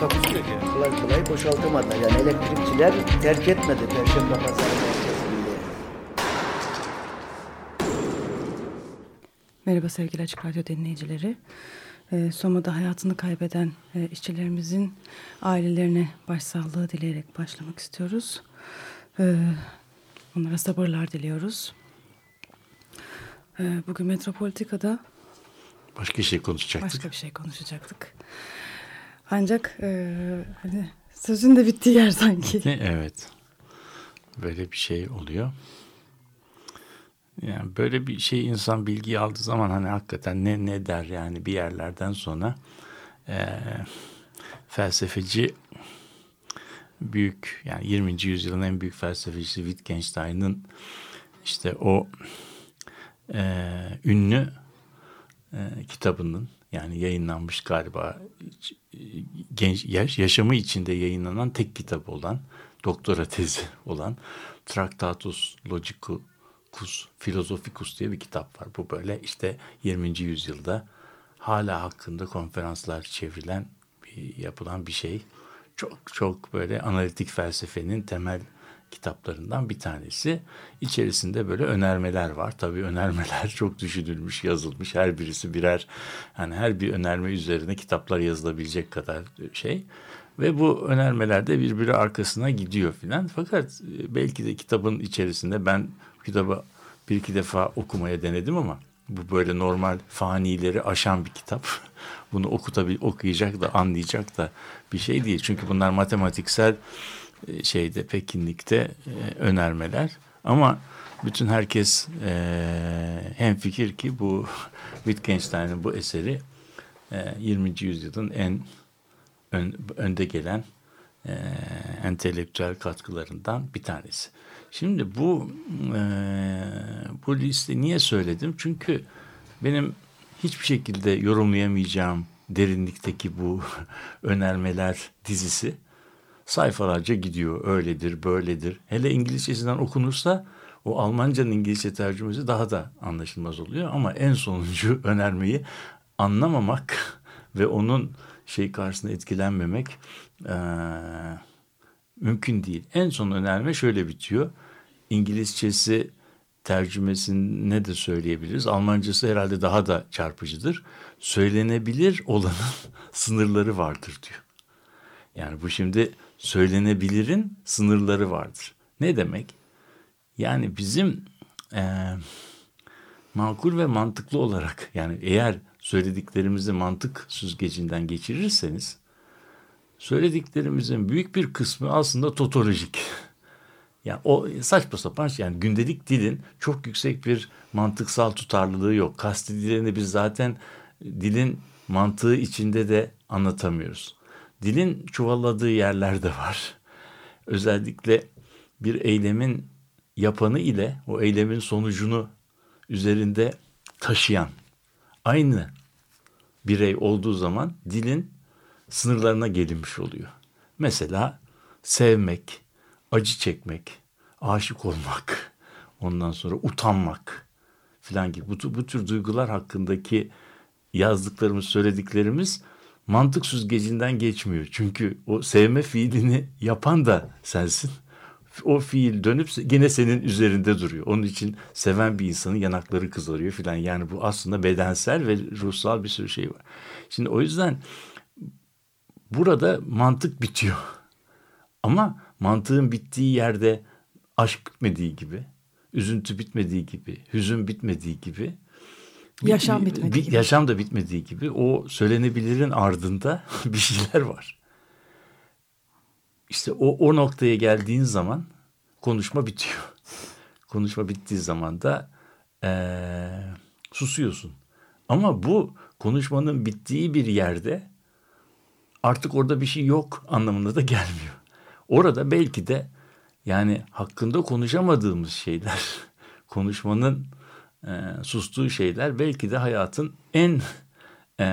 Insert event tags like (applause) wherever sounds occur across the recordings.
Takusuyor ki. kolay kolay boşaltamadılar. Yani elektrikçiler terk etmedi Perşembe Pazarı merkezinde. Merhaba sevgili Açık Radyo dinleyicileri. Ee, Soma'da hayatını kaybeden e, işçilerimizin ailelerine başsağlığı dileyerek başlamak istiyoruz. Ee, onlara sabırlar diliyoruz. Ee, bugün Metropolitika'da Başka şey konuşacaktık. başka bir şey konuşacaktık. Ancak e, hani sözün de bittiği yer sanki. Evet. Böyle bir şey oluyor. Yani böyle bir şey insan bilgi aldığı zaman hani hakikaten ne ne der yani bir yerlerden sonra eee, felsefeci büyük yani 20. yüzyılın en büyük felsefecisi Wittgenstein'ın işte o eee, ünlü eee, kitabının yani yayınlanmış galiba genç yaş, yaşamı içinde yayınlanan tek kitap olan doktora tezi olan Tractatus Logicus Philosophicus diye bir kitap var. Bu böyle işte 20. yüzyılda hala hakkında konferanslar çevrilen yapılan bir şey. Çok çok böyle analitik felsefenin temel kitaplarından bir tanesi. İçerisinde böyle önermeler var. Tabii önermeler (laughs) çok düşünülmüş, yazılmış. Her birisi birer hani her bir önerme üzerine kitaplar yazılabilecek kadar şey. Ve bu önermelerde birbiri arkasına gidiyor filan. Fakat e, belki de kitabın içerisinde ben kitabı bir iki defa okumaya denedim ama bu böyle normal fanileri aşan bir kitap. (laughs) Bunu okutabil okuyacak da anlayacak da bir şey değil. Çünkü bunlar matematiksel e, şeyde Pekinlikte e, önermeler ama bütün herkes e, hem fikir ki bu (laughs) Wittgenstein'in bu eseri e, 20. yüzyılın en ön, önde gelen e, entelektüel katkılarından bir tanesi. Şimdi bu e, bu liste niye söyledim? Çünkü benim hiçbir şekilde yorumlayamayacağım derinlikteki bu (laughs) önermeler dizisi sayfalarca gidiyor. Öyledir, böyledir. Hele İngilizcesinden okunursa o Almancanın İngilizce tercümesi daha da anlaşılmaz oluyor. Ama en sonuncu (laughs) önermeyi anlamamak ve onun şey karşısında etkilenmemek eee, mümkün değil. En son önerme şöyle bitiyor. İngilizcesi tercümesine de söyleyebiliriz. Almancası herhalde daha da çarpıcıdır. Söylenebilir olanın (laughs) sınırları vardır diyor. Yani bu şimdi söylenebilirin sınırları vardır. Ne demek? Yani bizim eee, makul ve mantıklı olarak yani eğer söylediklerimizi mantık süzgecinden geçirirseniz söylediklerimizin büyük bir kısmı aslında totolojik. Yani o saçma sapan şey. Yani gündelik dilin çok yüksek bir mantıksal tutarlılığı yok. Kastedilerini biz zaten dilin mantığı içinde de anlatamıyoruz. Dilin çuvalladığı yerler de var. Özellikle bir eylemin yapanı ile o eylemin sonucunu üzerinde taşıyan aynı birey olduğu zaman dilin sınırlarına gelinmiş oluyor. Mesela sevmek, acı çekmek, aşık olmak, ondan sonra utanmak filan gibi bu, bu tür duygular hakkındaki yazdıklarımız, söylediklerimiz mantık süzgecinden geçmiyor. Çünkü o sevme fiilini yapan da sensin. O fiil dönüp yine senin üzerinde duruyor. Onun için seven bir insanın yanakları kızarıyor filan. Yani bu aslında bedensel ve ruhsal bir sürü şey var. Şimdi o yüzden burada mantık bitiyor. Ama mantığın bittiği yerde aşk bitmediği gibi, üzüntü bitmediği gibi, hüzün bitmediği gibi, Yaşam bitmediği gibi. Yaşam da bitmediği gibi o söylenebilirin ardında (laughs) bir şeyler var. İşte o, o noktaya geldiğin zaman konuşma bitiyor. (laughs) Konuşma bittiği zaman da eee, susuyorsun. Ama bu konuşmanın bittiği bir yerde artık orada bir şey yok anlamına da gelmiyor. orada belki de yani hakkında konuşamadığımız şeyler, (laughs) konuşmanın e, sustuğu şeyler belki de hayatın en e,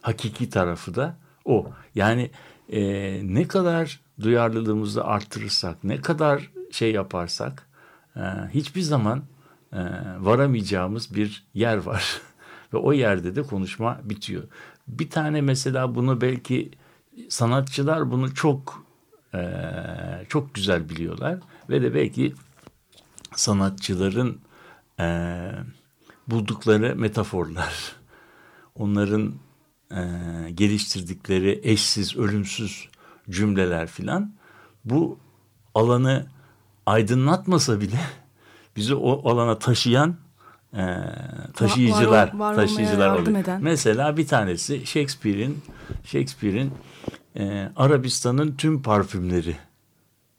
hakiki tarafı da o. Yani e, ne kadar duyarlılığımızı arttırırsak, ne kadar şey yaparsak e, hiçbir zaman e, varamayacağımız bir yer var. (laughs) Ve o yerde de konuşma bitiyor. Bir tane mesela bunu belki sanatçılar bunu çok e, çok güzel biliyorlar ve de belki sanatçıların e, buldukları metaforlar, onların e, geliştirdikleri eşsiz, ölümsüz cümleler filan bu alanı aydınlatmasa bile (laughs) bizi o alana taşıyan e, taşıyıcılar, var, var taşıyıcılar yardım oluyor. eden. Mesela bir tanesi Shakespeare'in Shakespeare'in e, Arabistan'ın tüm parfümleri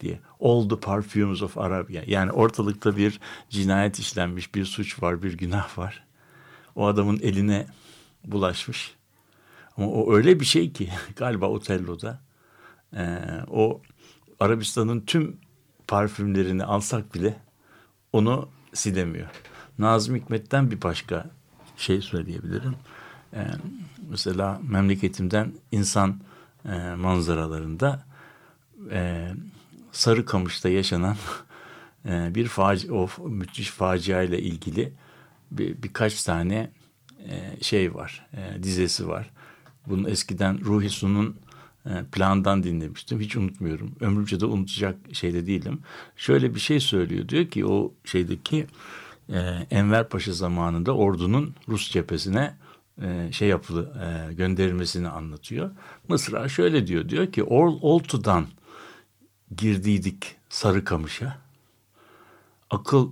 diye. All the perfumes of Arabia. Yani ortalıkta bir cinayet işlenmiş, bir suç var, bir günah var. O adamın eline bulaşmış. Ama o öyle bir şey ki (laughs) galiba Otello'da e, o Arabistan'ın tüm parfümlerini alsak bile onu silemiyor. Nazım Hikmet'ten bir başka şey söyleyebilirim. E, mesela memleketimden insan e, manzaralarında e, Sarıkamış'ta yaşanan (laughs) e, bir faci, o müthiş facia ile ilgili bir, birkaç tane e, şey var, e, dizesi var. Bunu eskiden Ruhi Su'nun plandan dinlemiştim. Hiç unutmuyorum. Ömrümce de unutacak şeyde değilim. Şöyle bir şey söylüyor. Diyor ki o şeydeki e, Enver Paşa zamanında ordunun Rus cephesine şey yapılı e, gönderilmesini anlatıyor. Mısra şöyle diyor. Diyor ki Oltu'dan girdiydik Sarıkamış'a. Akıl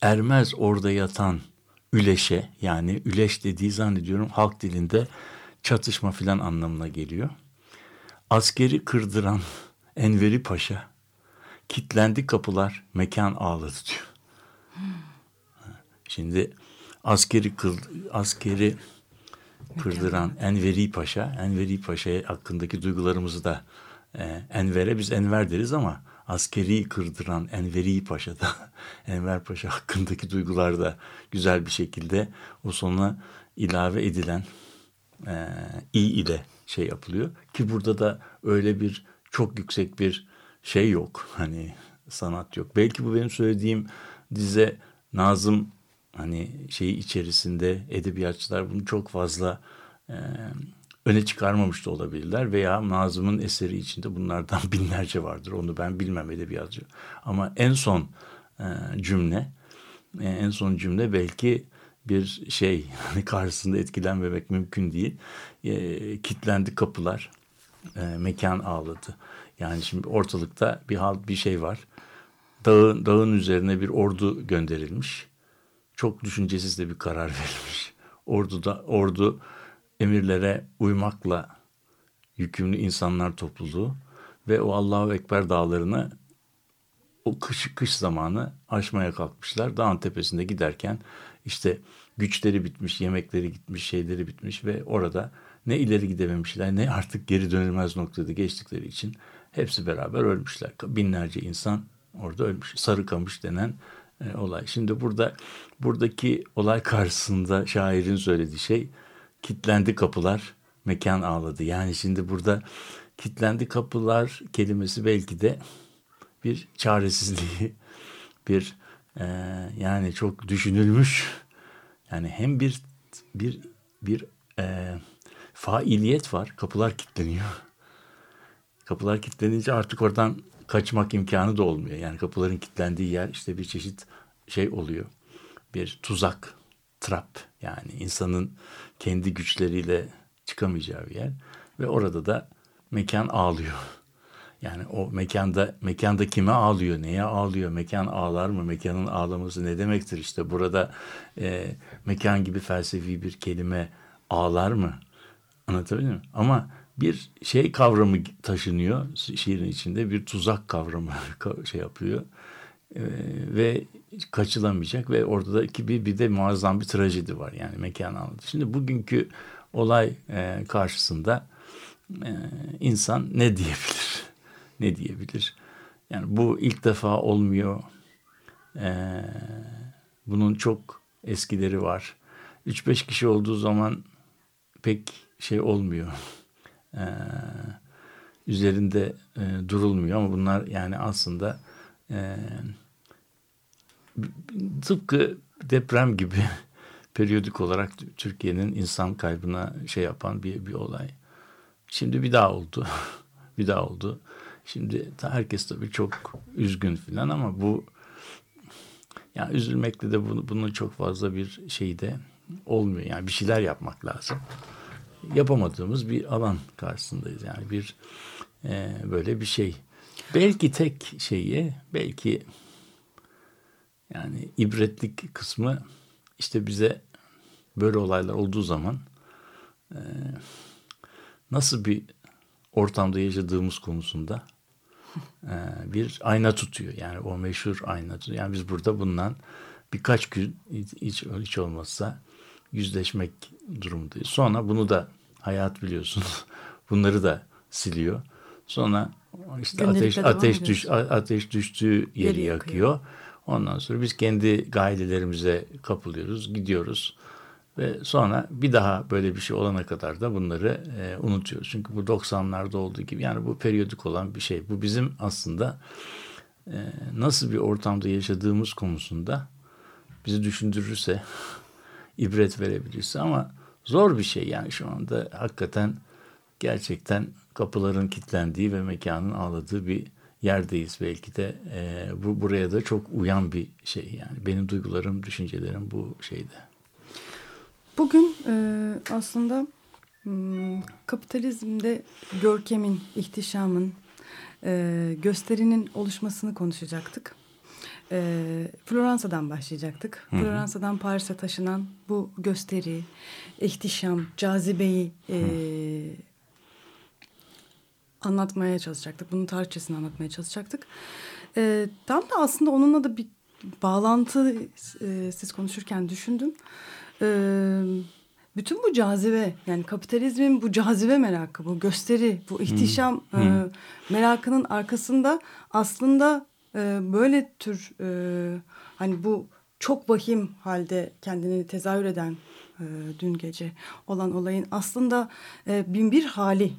ermez orada yatan üleşe yani üleş dediği zannediyorum halk dilinde çatışma filan anlamına geliyor. Askeri kırdıran (laughs) Enveri Paşa kitlendi kapılar mekan ağladı diyor. (laughs) Şimdi askeri kıl, askeri kırdıran Enveri Paşa, Enveri Paşa hakkındaki duygularımızı da e, Enver'e biz Enver deriz ama askeri kırdıran Enveri Paşa'da (laughs) Enver Paşa hakkındaki duygular da güzel bir şekilde o sonuna ilave edilen e, i ile şey yapılıyor ki burada da öyle bir çok yüksek bir şey yok hani sanat yok. Belki bu benim söylediğim dize Nazım hani şeyi içerisinde edebiyatçılar bunu çok fazla e, öne çıkarmamış da olabilirler veya Nazım'ın eseri içinde bunlardan (laughs) binlerce vardır. Onu ben bilmem edebiyatçı. Ama en son e, cümle e, en son cümle belki bir şey (laughs) hani karşısında etkilenmemek mümkün değil. E, kitlendi kapılar. E, mekan ağladı. Yani şimdi ortalıkta bir hal bir şey var. Dağın, dağın üzerine bir ordu gönderilmiş. Çok düşüncesiz de bir karar (laughs) verilmiş. Orduda ordu emirlere uymakla yükümlü insanlar topluluğu ve o Allahu Ekber dağlarını o kış, kış zamanı aşmaya kalkmışlar. Dağın tepesinde giderken işte güçleri bitmiş, yemekleri gitmiş, şeyleri bitmiş ve orada ne ileri gidememişler ne artık geri dönülmez noktada geçtikleri için hepsi beraber ölmüşler. Binlerce insan orada ölmüş. Sarıkamış denen e, olay. Şimdi burada buradaki olay karşısında şairin söylediği şey kitlendi kapılar, mekan ağladı. Yani şimdi burada kitlendi kapılar kelimesi belki de bir çaresizliği, (laughs) bir e, yani çok düşünülmüş. Yani hem bir bir bir e, failiyet var. Kapılar kilitleniyor. Kapılar kilitlenince artık oradan kaçmak imkanı da olmuyor. Yani kapıların kilitlendiği yer işte bir çeşit şey oluyor. Bir tuzak, trap yani insanın kendi güçleriyle çıkamayacağı bir yer ve orada da mekan ağlıyor. Yani o mekanda mekanda kime ağlıyor, neye ağlıyor, mekan ağlar mı, mekanın ağlaması ne demektir işte burada e, mekan gibi felsefi bir kelime ağlar mı? Anlatabildim mi? Ama bir şey kavramı taşınıyor şiirin içinde bir tuzak kavramı (laughs) şey yapıyor ee, ve kaçılamayacak ve oradaki bir, bir de muazzam bir trajedi var yani mekan anlatı. Şimdi bugünkü olay e, karşısında e, insan ne diyebilir? Ne diyebilir? Yani bu ilk defa olmuyor. E, bunun çok eskileri var. 3-5 kişi olduğu zaman pek şey olmuyor. E, üzerinde e, durulmuyor ama bunlar yani aslında e, tıpkı deprem gibi (laughs) periyodik olarak Türkiye'nin insan kaybına şey yapan bir, bir olay. Şimdi bir daha oldu. (laughs) bir daha oldu. Şimdi herkes tabii çok üzgün filan ama bu yani üzülmekle de bunu, bunun çok fazla bir şey de olmuyor. Yani bir şeyler yapmak lazım. Yapamadığımız bir alan karşısındayız. Yani bir e, böyle bir şey. Belki tek şeyi belki yani ibretlik kısmı işte bize böyle olaylar olduğu zaman e, nasıl bir ortamda yaşadığımız konusunda e, bir ayna tutuyor. Yani o meşhur ayna tutuyor. Yani biz burada bundan birkaç gün hiç, hiç olmazsa yüzleşmek durumundayız. Sonra bunu da hayat biliyorsunuz. (laughs) Bunları da siliyor. Sonra işte ateş ateş düş ateş düştüğü yeri, yeri yakıyor. yakıyor. Ondan sonra biz kendi gailelerimize kapılıyoruz, gidiyoruz. Ve sonra bir daha böyle bir şey olana kadar da bunları e, unutuyoruz. Çünkü bu 90'larda olduğu gibi yani bu periyodik olan bir şey. Bu bizim aslında e, nasıl bir ortamda yaşadığımız konusunda bizi düşündürürse, (laughs) ibret verebilirse ama zor bir şey yani şu anda hakikaten gerçekten kapıların kilitlendiği ve mekanın ağladığı bir yerdeyiz belki de e, bu buraya da çok uyan bir şey yani benim duygularım düşüncelerim bu şeyde. Bugün e, aslında hmm, kapitalizmde görkemin, ihtişamın, e, gösterinin oluşmasını konuşacaktık. E, Floransa'dan başlayacaktık. Hı hı. Floransa'dan Paris'e taşınan bu gösteri, ihtişam, cazibeyi e, anlatmaya çalışacaktık. Bunun tarihçesini anlatmaya çalışacaktık. E, tam da aslında onunla da bir bağlantı e, siz konuşurken düşündüm. E, bütün bu cazibe yani kapitalizmin bu cazibe merakı, bu gösteri, bu ihtişam hmm. e, merakının arkasında aslında e, böyle tür e, hani bu çok vahim halde kendini tezahür eden e, dün gece olan olayın aslında e, bin bir hali.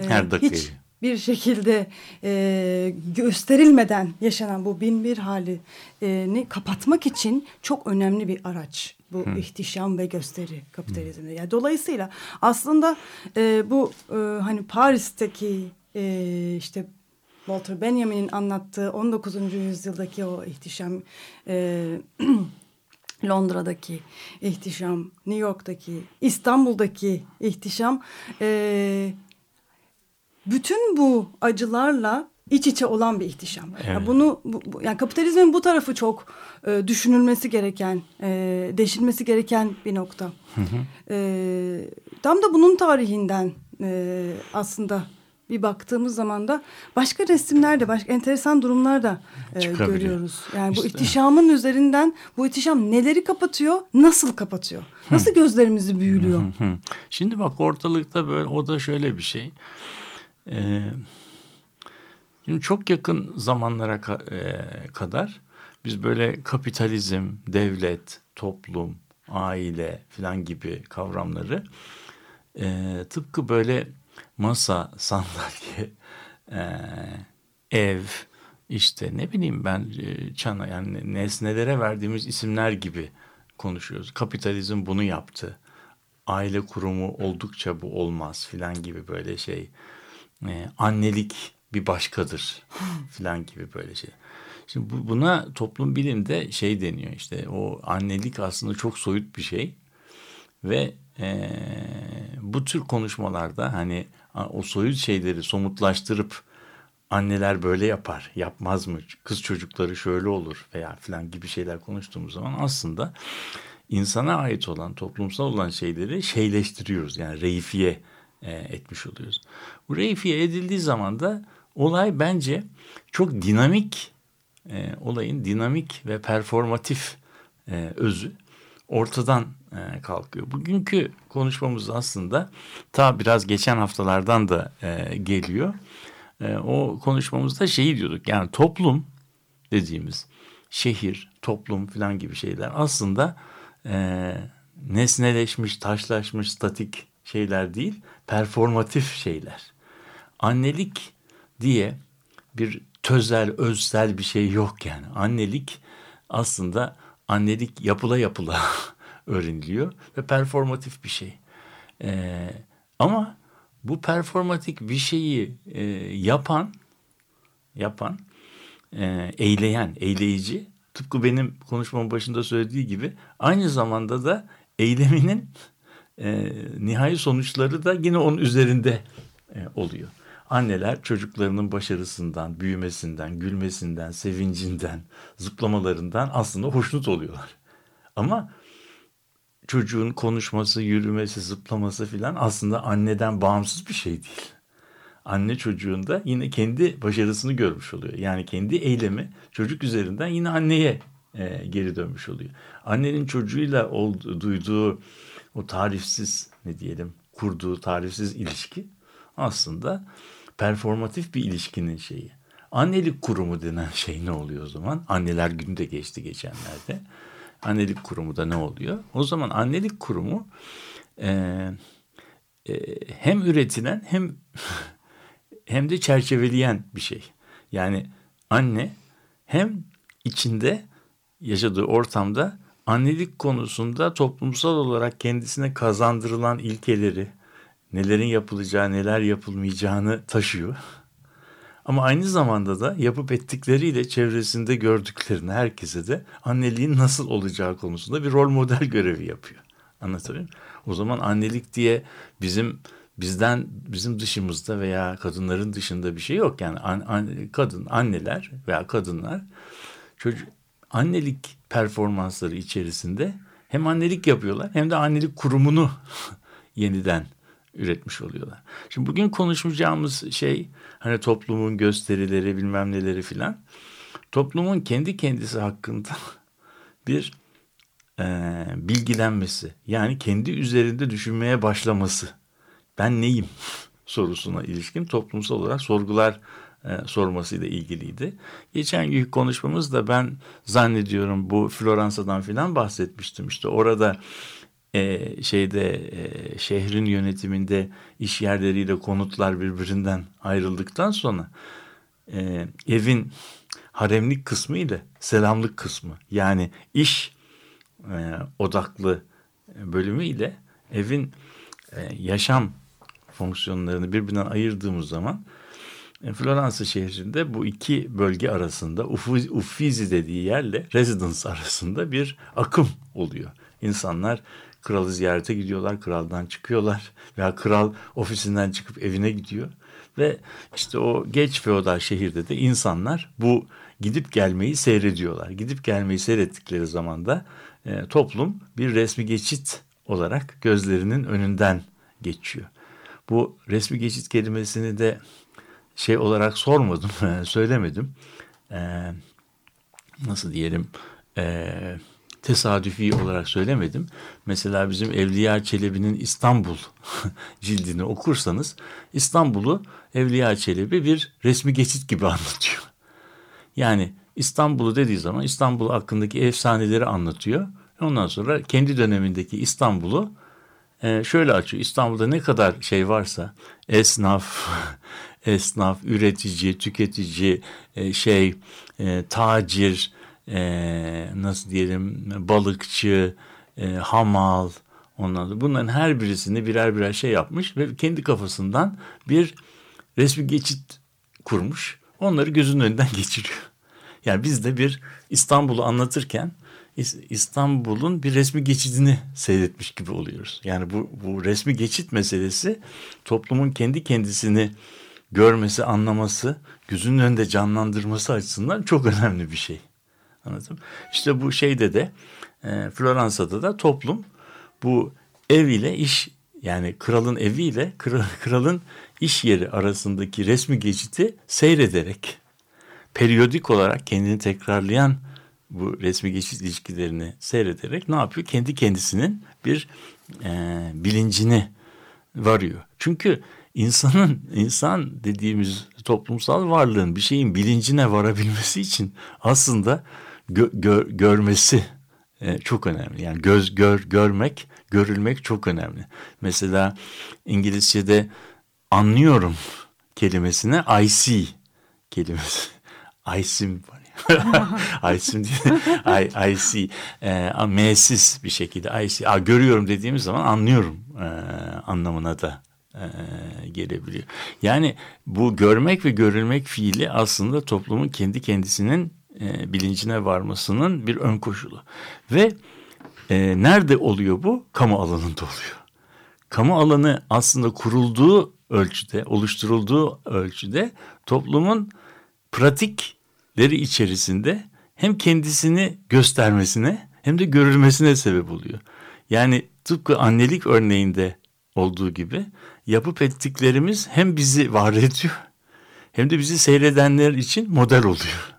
E, Her dakika. Hiç bir şekilde e, gösterilmeden yaşanan bu bin bir halini kapatmak için çok önemli bir araç bu Hı. ihtişam ve gösteri kapitalizmde. Yani dolayısıyla aslında e, bu e, hani Paris'teki e, işte Walter Benjamin'in anlattığı 19. yüzyıldaki o ihtişam e, (clears throat) Londra'daki ihtişam, New York'taki, İstanbul'daki ihtişam e, bütün bu acılarla iç içe olan bir ihtişam. Evet. Yani bunu bu, yani kapitalizmin bu tarafı çok e, düşünülmesi gereken, e, deşilmesi gereken bir nokta. Hı hı. E, tam da bunun tarihinden e, aslında bir baktığımız zaman da başka resimlerde, başka enteresan durumlar da e, görüyoruz. Yani işte. bu ihtişamın üzerinden bu ihtişam neleri kapatıyor, nasıl kapatıyor? Nasıl hı. gözlerimizi büyülüyor? Hı hı. Şimdi bak ortalıkta böyle o da şöyle bir şey. Ee, şimdi çok yakın zamanlara ka e, kadar biz böyle kapitalizm, devlet, toplum, aile falan gibi kavramları e, tıpkı böyle masa, (laughs) sandalye, e, ev, işte ne bileyim ben e, çana yani nesnelere verdiğimiz isimler gibi konuşuyoruz. Kapitalizm bunu yaptı. Aile kurumu oldukça bu olmaz filan gibi böyle şey e, annelik bir başkadır (laughs) falan gibi böyle şey. Şimdi bu, buna toplum bilimde şey deniyor işte o annelik aslında çok soyut bir şey ve e, bu tür konuşmalarda hani o soyut şeyleri somutlaştırıp anneler böyle yapar yapmaz mı kız çocukları şöyle olur veya falan gibi şeyler konuştuğumuz zaman aslında insana ait olan toplumsal olan şeyleri şeyleştiriyoruz yani reifiye e, etmiş oluyoruz. Bu reifiye edildiği zaman da olay bence çok dinamik e, olayın dinamik ve performatif e, özü ortadan e, kalkıyor. Bugünkü konuşmamız aslında ta biraz geçen haftalardan da e, geliyor. E, o konuşmamızda şeyi diyorduk yani toplum dediğimiz şehir, toplum falan gibi şeyler aslında e, nesneleşmiş, taşlaşmış, statik şeyler değil, performatif şeyler. Annelik diye bir tözel, özsel bir şey yok yani. Annelik aslında annelik yapıla yapıla (laughs) öğreniliyor ve performatif bir şey. Ee, ama bu performatik bir şeyi e, yapan, yapan, e, eyleyen, eyleyici tıpkı benim konuşmamın başında söylediği gibi aynı zamanda da eyleminin e, nihai sonuçları da yine onun üzerinde e, oluyor. Anneler çocuklarının başarısından, büyümesinden, gülmesinden, sevincinden, zıplamalarından aslında hoşnut oluyorlar. Ama çocuğun konuşması, yürümesi, zıplaması filan aslında anneden bağımsız bir şey değil. Anne çocuğunda yine kendi başarısını görmüş oluyor. Yani kendi eylemi çocuk üzerinden yine anneye e, geri dönmüş oluyor. Annenin çocuğuyla olduğu, duyduğu o tarifsiz ne diyelim kurduğu tarifsiz ilişki aslında performatif bir ilişkinin şeyi. Annelik kurumu denen (laughs) şey ne oluyor o zaman? Anneler günü de geçti geçenlerde. Annelik kurumu da ne oluyor? O zaman annelik kurumu e, e, hem üretilen hem (laughs) hem de çerçeveleyen bir şey. Yani anne hem içinde yaşadığı ortamda annelik konusunda toplumsal olarak kendisine kazandırılan ilkeleri, nelerin yapılacağı, neler yapılmayacağını taşıyor. Ama aynı zamanda da yapıp ettikleriyle çevresinde gördüklerini herkese de anneliğin nasıl olacağı konusunda bir rol model görevi yapıyor. Anlatabiliyor? O zaman annelik diye bizim bizden bizim dışımızda veya kadınların dışında bir şey yok. Yani an, an, kadın anneler veya kadınlar çocuk annelik performansları içerisinde hem annelik yapıyorlar hem de annelik kurumunu (laughs) yeniden üretmiş oluyorlar. Şimdi bugün konuşacağımız şey hani toplumun gösterileri bilmem neleri filan. Toplumun kendi kendisi hakkında (laughs) bir e, bilgilenmesi yani kendi üzerinde düşünmeye başlaması. Ben neyim (laughs) sorusuna ilişkin toplumsal olarak sorgular e, sormasıyla ilgiliydi. Geçen gün konuşmamızda ben zannediyorum bu Floransa'dan filan bahsetmiştim. İşte orada e, şeyde e, şehrin yönetiminde iş yerleriyle konutlar birbirinden ayrıldıktan sonra e, evin haremlik kısmı ile selamlık kısmı yani iş e, odaklı bölümü ile evin e, yaşam fonksiyonlarını birbirinden ayırdığımız zaman e, Floransa şehrinde bu iki bölge arasında Uffizi dediği yerle Residence arasında bir akım oluyor. İnsanlar kralı ziyarete gidiyorlar, kraldan çıkıyorlar (laughs) veya kral ofisinden çıkıp evine gidiyor. Ve işte o geç feodal şehirde de insanlar bu gidip gelmeyi seyrediyorlar. Gidip gelmeyi seyrettikleri zaman da e, toplum bir resmi geçit olarak gözlerinin önünden geçiyor. Bu resmi geçit kelimesini de şey olarak sormadım, (laughs) söylemedim. Ee, nasıl diyelim e, tesadüfi olarak söylemedim. Mesela bizim Evliya Çelebi'nin İstanbul (laughs) cildini okursanız İstanbul'u Evliya Çelebi bir resmi geçit gibi (laughs) anlatıyor. Yani İstanbul'u dediği zaman İstanbul hakkındaki efsaneleri anlatıyor. Ondan sonra kendi dönemindeki İstanbul'u e, şöyle açıyor. İstanbul'da ne kadar şey varsa esnaf, (laughs) esnaf, üretici, tüketici, e, şey, e, tacir, e, nasıl diyelim balıkçı, e, hamal, ondan sonra bunların her birisini birer birer şey yapmış ve kendi kafasından bir resmi geçit kurmuş. Onları gözünün önünden (laughs) geçiriyor. Yani biz de bir İstanbul'u anlatırken İstanbul'un bir resmi geçidini seyretmiş gibi oluyoruz. Yani bu, bu resmi geçit meselesi toplumun kendi kendisini görmesi, anlaması, gözünün önünde canlandırması açısından çok önemli bir şey. Anladım. İşte bu şeyde de e, Floransa'da da toplum bu ev ile iş yani kralın evi ile (laughs) kralın iş yeri arasındaki resmi geçiti seyrederek periyodik olarak kendini tekrarlayan bu resmi geçiş ilişkilerini seyrederek ne yapıyor? Kendi kendisinin bir e, bilincini varıyor. Çünkü insanın insan dediğimiz toplumsal varlığın bir şeyin bilincine varabilmesi için aslında gö, gör, görmesi e, çok önemli. Yani göz gör görmek, görülmek çok önemli. Mesela İngilizce'de anlıyorum kelimesine I see kelimesi. (laughs) I see (laughs) I see I, I see e, M'siz bir şekilde I see. A, görüyorum dediğimiz zaman anlıyorum e, anlamına da e, gelebiliyor. Yani bu görmek ve görülmek fiili aslında toplumun kendi kendisinin e, bilincine varmasının bir ön koşulu. Ve e, nerede oluyor bu? Kamu alanında oluyor. Kamu alanı aslında kurulduğu ölçüde, oluşturulduğu ölçüde toplumun pratikleri içerisinde hem kendisini göstermesine hem de görülmesine sebep oluyor. Yani tıpkı annelik örneğinde olduğu gibi yapıp ettiklerimiz hem bizi var ediyor hem de bizi seyredenler için model oluyor.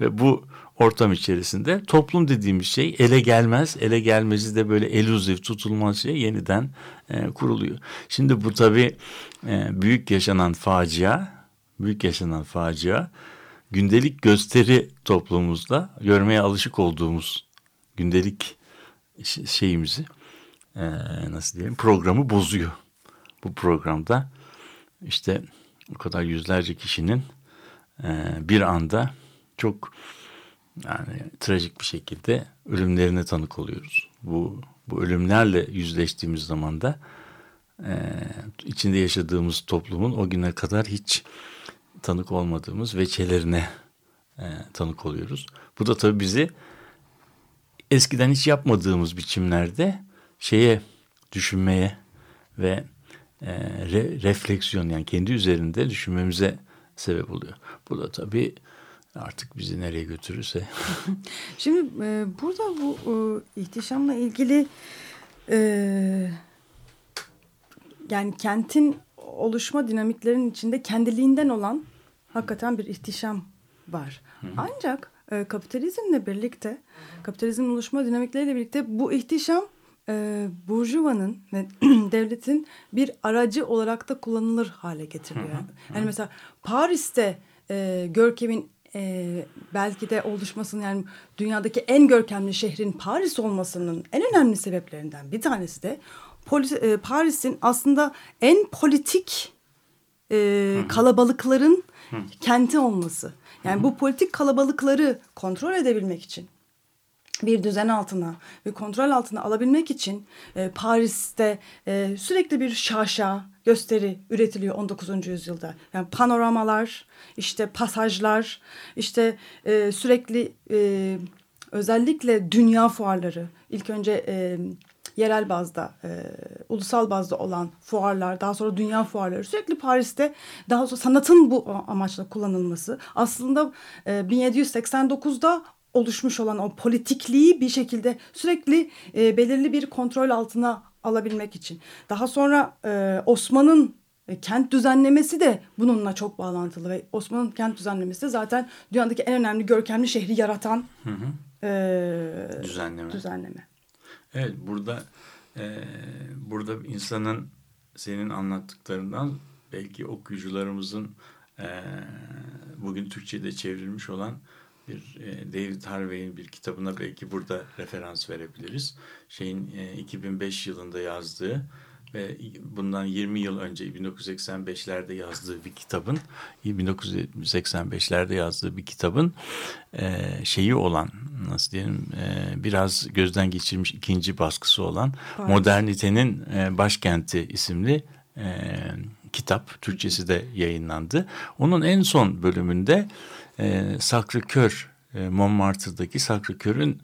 Ve bu ortam içerisinde toplum dediğimiz şey ele gelmez, ele gelmezi de böyle eluzif tutulmaz şey yeniden e, kuruluyor. Şimdi bu tabii e, büyük yaşanan facia, büyük yaşanan facia gündelik gösteri toplumumuzda görmeye alışık olduğumuz gündelik şeyimizi e, nasıl diyelim programı bozuyor. Bu programda işte o kadar yüzlerce kişinin e, bir anda çok yani trajik bir şekilde ölümlerine tanık oluyoruz. Bu bu ölümlerle yüzleştiğimiz zaman da e, içinde yaşadığımız toplumun o güne kadar hiç tanık olmadığımız veçelerine e, tanık oluyoruz. Bu da tabii bizi eskiden hiç yapmadığımız biçimlerde şeye düşünmeye ve e, re, refleksiyon yani kendi üzerinde düşünmemize sebep oluyor. Bu da tabii artık bizi nereye götürürse. (laughs) Şimdi e, burada bu e, ihtişamla ilgili e, yani kentin oluşma dinamiklerinin içinde kendiliğinden olan hakikaten bir ihtişam var. Hı hı. Ancak e, kapitalizmle birlikte, kapitalizmin oluşma dinamikleriyle birlikte bu ihtişam e, Burjuva'nın ve (clears throat) devletin bir aracı olarak da kullanılır hale getiriliyor. Hı. Yani mesela Paris'te e, Görkem'in e, belki de oluşmasının yani dünyadaki en görkemli şehrin Paris olmasının en önemli sebeplerinden bir tanesi de e, Paris'in aslında en politik e, kalabalıkların Hı. kenti olması. Yani Hı. bu politik kalabalıkları kontrol edebilmek için bir düzen altına ve kontrol altına alabilmek için e, Paris'te e, sürekli bir şaşa gösteri üretiliyor 19. yüzyılda. Yani panoramalar, işte pasajlar, işte e, sürekli e, özellikle dünya fuarları. İlk önce e, yerel bazda, e, ulusal bazda olan fuarlar, daha sonra dünya fuarları sürekli Paris'te daha sonra sanatın bu amaçla kullanılması aslında e, 1789'da oluşmuş olan o politikliği bir şekilde sürekli e, belirli bir kontrol altına alabilmek için. Daha sonra e, Osman'ın e, kent düzenlemesi de bununla çok bağlantılı ve Osman'ın kent düzenlemesi de zaten dünyadaki en önemli görkemli şehri yaratan hı hı. E, düzenleme. düzenleme. Evet burada e, burada insanın senin anlattıklarından belki okuyucularımızın e, bugün Türkçe'de çevrilmiş olan bir e, David Harvey'in bir kitabına belki burada referans verebiliriz. Şeyin e, 2005 yılında yazdığı ve bundan 20 yıl önce 1985'lerde yazdığı bir kitabın 1985'lerde yazdığı bir kitabın e, şeyi olan nasıl diyelim e, biraz gözden geçirmiş ikinci baskısı olan Paris. Modernitenin e, Başkenti isimli e, kitap Türkçesi de yayınlandı. Onun en son bölümünde e, Sacré-Cœur e, Montmartre'daki Sacré-Cœur'ün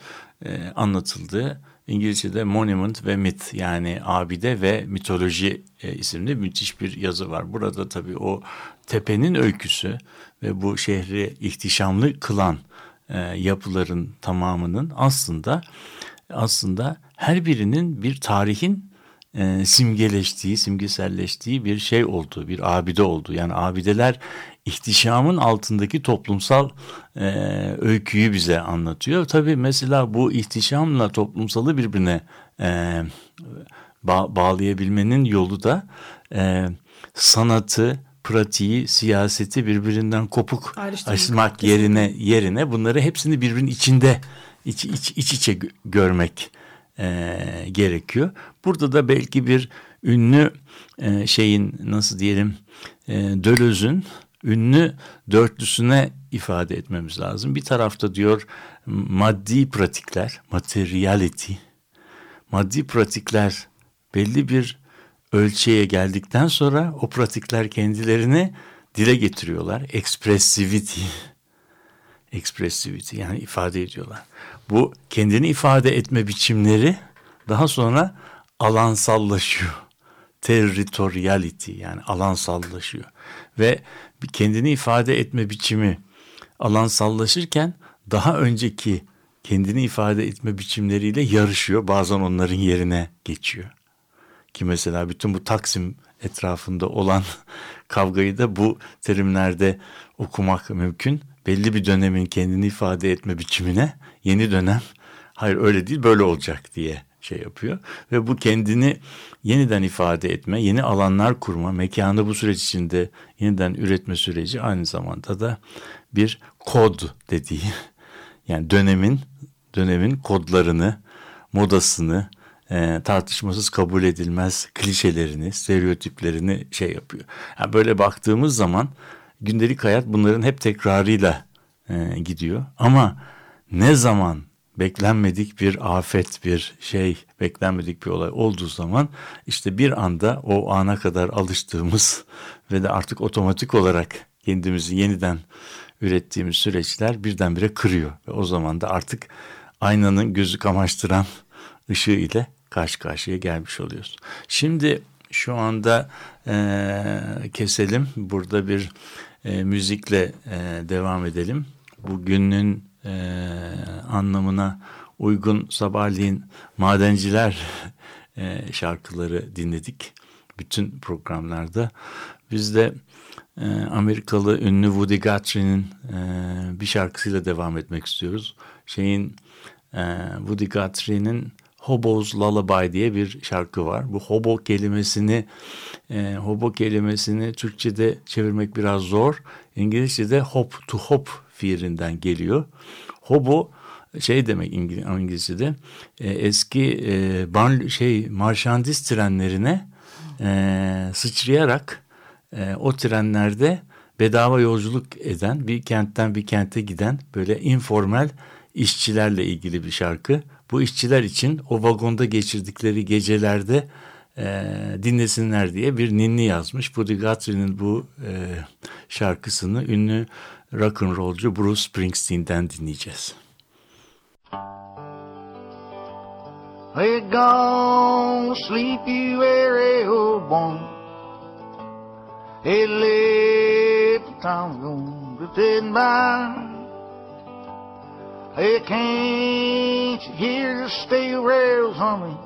e, anlatıldığı İngilizce'de Monument ve Myth yani abide ve mitoloji e, isimli müthiş bir yazı var. Burada tabii o tepenin öyküsü ve bu şehri ihtişamlı kılan e, yapıların tamamının aslında aslında her birinin bir tarihin e, simgeleştiği, simgeselleştiği bir şey oldu, bir abide oldu. Yani abideler ihtişamın altındaki toplumsal e, öyküyü bize anlatıyor. Tabii mesela bu ihtişamla toplumsalı birbirine e, ba bağlayabilmenin yolu da e, sanatı, pratiği, siyaseti birbirinden kopuk açmak yerine yerine bunları hepsini birbirinin içinde iç, iç, iç içe görmek e, gerekiyor. Burada da belki bir ünlü e, şeyin nasıl diyelim e, Döloz'un ünlü dörtlüsüne ifade etmemiz lazım. Bir tarafta diyor maddi pratikler, materiality, maddi pratikler belli bir ölçüye geldikten sonra o pratikler kendilerini dile getiriyorlar. Expressivity. Expressivity yani ifade ediyorlar. Bu kendini ifade etme biçimleri daha sonra alansallaşıyor. Territoriality yani alansallaşıyor. Ve kendini ifade etme biçimi alansallaşırken daha önceki kendini ifade etme biçimleriyle yarışıyor. Bazen onların yerine geçiyor. Ki mesela bütün bu Taksim etrafında olan (laughs) kavgayı da bu terimlerde okumak mümkün. Belli bir dönemin kendini ifade etme biçimine yeni dönem hayır öyle değil böyle olacak diye şey yapıyor. Ve bu kendini yeniden ifade etme, yeni alanlar kurma, mekanı bu süreç içinde yeniden üretme süreci aynı zamanda da bir kod dediği (laughs) yani dönemin dönemin kodlarını, modasını, e, tartışmasız kabul edilmez klişelerini, stereotiplerini şey yapıyor. Yani böyle baktığımız zaman gündelik hayat bunların hep tekrarıyla e, gidiyor. Ama ne zaman beklenmedik bir afet, bir şey, beklenmedik bir olay olduğu zaman işte bir anda o ana kadar alıştığımız (laughs) ve de artık otomatik olarak kendimizi yeniden ürettiğimiz süreçler birdenbire kırıyor. Ve o zaman da artık aynanın gözü kamaştıran (laughs) ışığı ile karşı karşıya gelmiş oluyoruz. Şimdi şu anda e, keselim. Burada bir e, müzikle e, devam edelim. Bugünün e, anlamına uygun sabahleyin madenciler e, şarkıları dinledik. Bütün programlarda. Biz de e, Amerikalı ünlü Woody Guthrie'nin e, bir şarkısıyla devam etmek istiyoruz. Şeyin e, Woody Guthrie'nin Hobo's Lullaby diye bir şarkı var. Bu hobo kelimesini e, hobo kelimesini Türkçe'de çevirmek biraz zor. İngilizce'de hop to hop fiilinden geliyor. Hobo şey demek İngilizce'de e, eski e, ban, şey marşandis trenlerine e, sıçrayarak e, o trenlerde bedava yolculuk eden bir kentten bir kente giden böyle informal işçilerle ilgili bir şarkı. Bu işçiler için o vagonda geçirdikleri gecelerde e, dinlesinler diye bir ninni yazmış. Buddy Guthrie'nin bu e, şarkısını ünlü rock and rollcu Bruce Springsteen'den dinleyeceğiz. We're gone sleep you weary old bone Hey, let the town go drifting by Hey, can't hear the steel rails humming?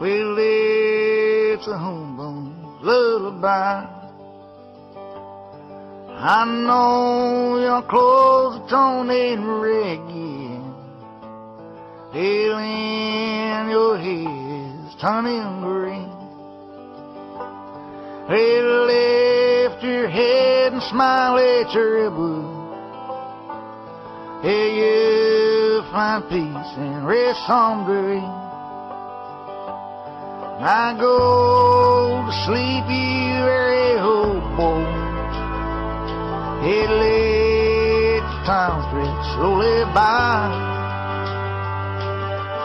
Well, it's a homebound lullaby. I know your clothes torn and ragged. Hell, and your head's turning green. They lift your head and smile at your elbow. Here you find peace and rest dream. I go to sleep, you very hopeful. It lets time stretch slowly by.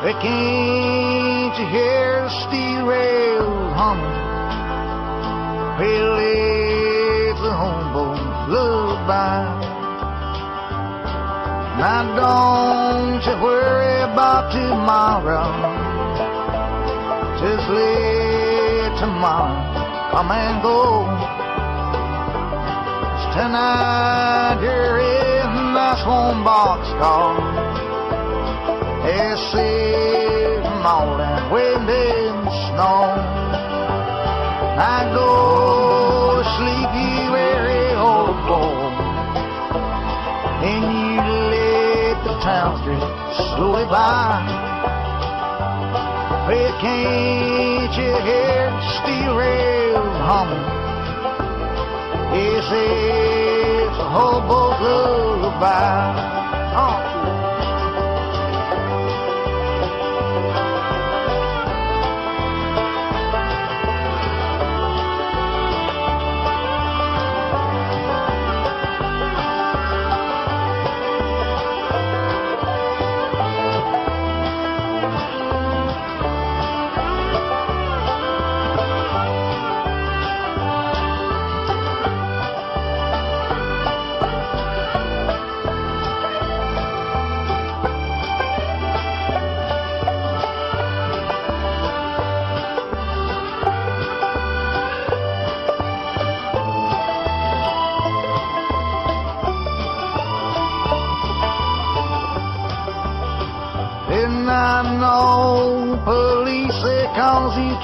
But can't you hear the steel rails humming? Well, it's a homeboy lullaby. Now don't you worry about tomorrow. Just let tomorrow come and go. Cause tonight you're in this one box car. It's season all and wind and snow. I go. Slowly by. Well, can't you hear the steel rails humming? Yes, it's a hobo's lullaby.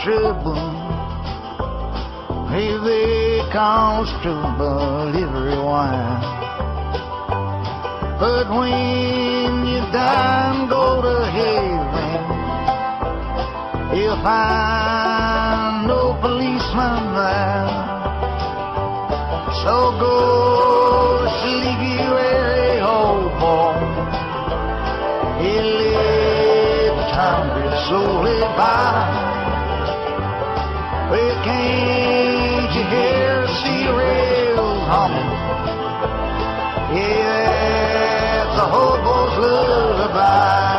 Trouble. Hey, they cause trouble everywhere. But when you die and go to heaven, you'll find no policeman there. So go sleep, you weary old boy. He lived real slowly by. Well, can't you hear the steel rails humming? Yeah, that's a hobo's lullaby.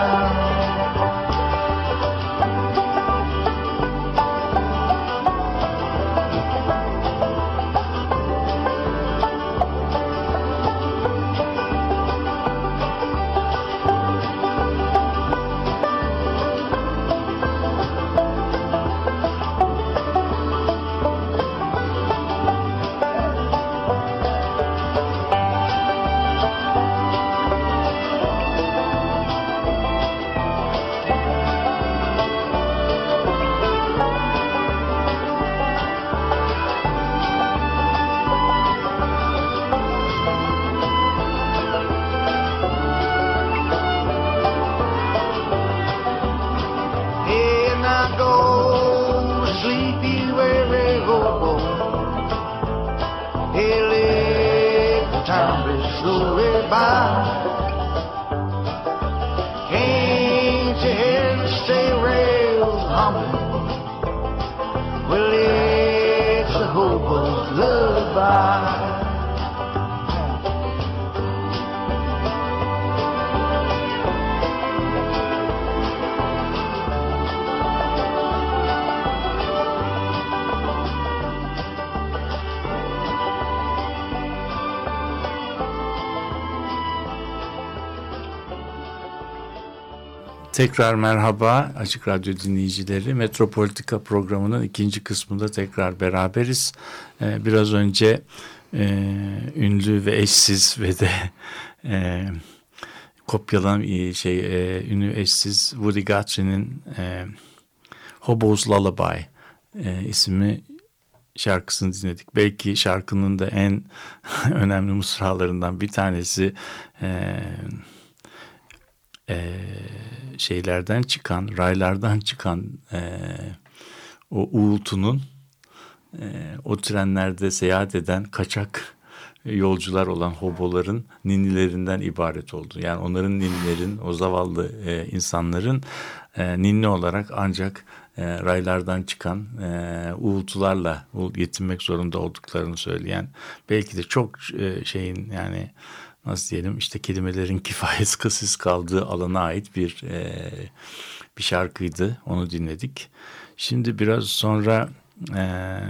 Lullaby. Tekrar merhaba Açık Radyo dinleyicileri. Metropolitika programının ikinci kısmında tekrar beraberiz. Ee, biraz önce e, ünlü ve eşsiz ve de e, kopyalan e, şey e, ünlü eşsiz Woody Guthrie'nin e, Hobo's Lullaby e, isimli şarkısını dinledik. Belki şarkının da en (laughs) önemli mısralarından bir tanesi e, e, şeylerden çıkan, raylardan çıkan e, o uğultunun e, o trenlerde seyahat eden kaçak yolcular olan hoboların ninilerinden ibaret oldu. Yani onların ninnilerin, o zavallı e, insanların e, ninni olarak ancak e, raylardan çıkan e, uğultularla yetinmek zorunda olduklarını söyleyen belki de çok e, şeyin yani nasıl diyelim işte kelimelerin (laughs) kifayetsiz kaldığı alana ait bir e, bir şarkıydı. Onu dinledik. Şimdi biraz sonra e,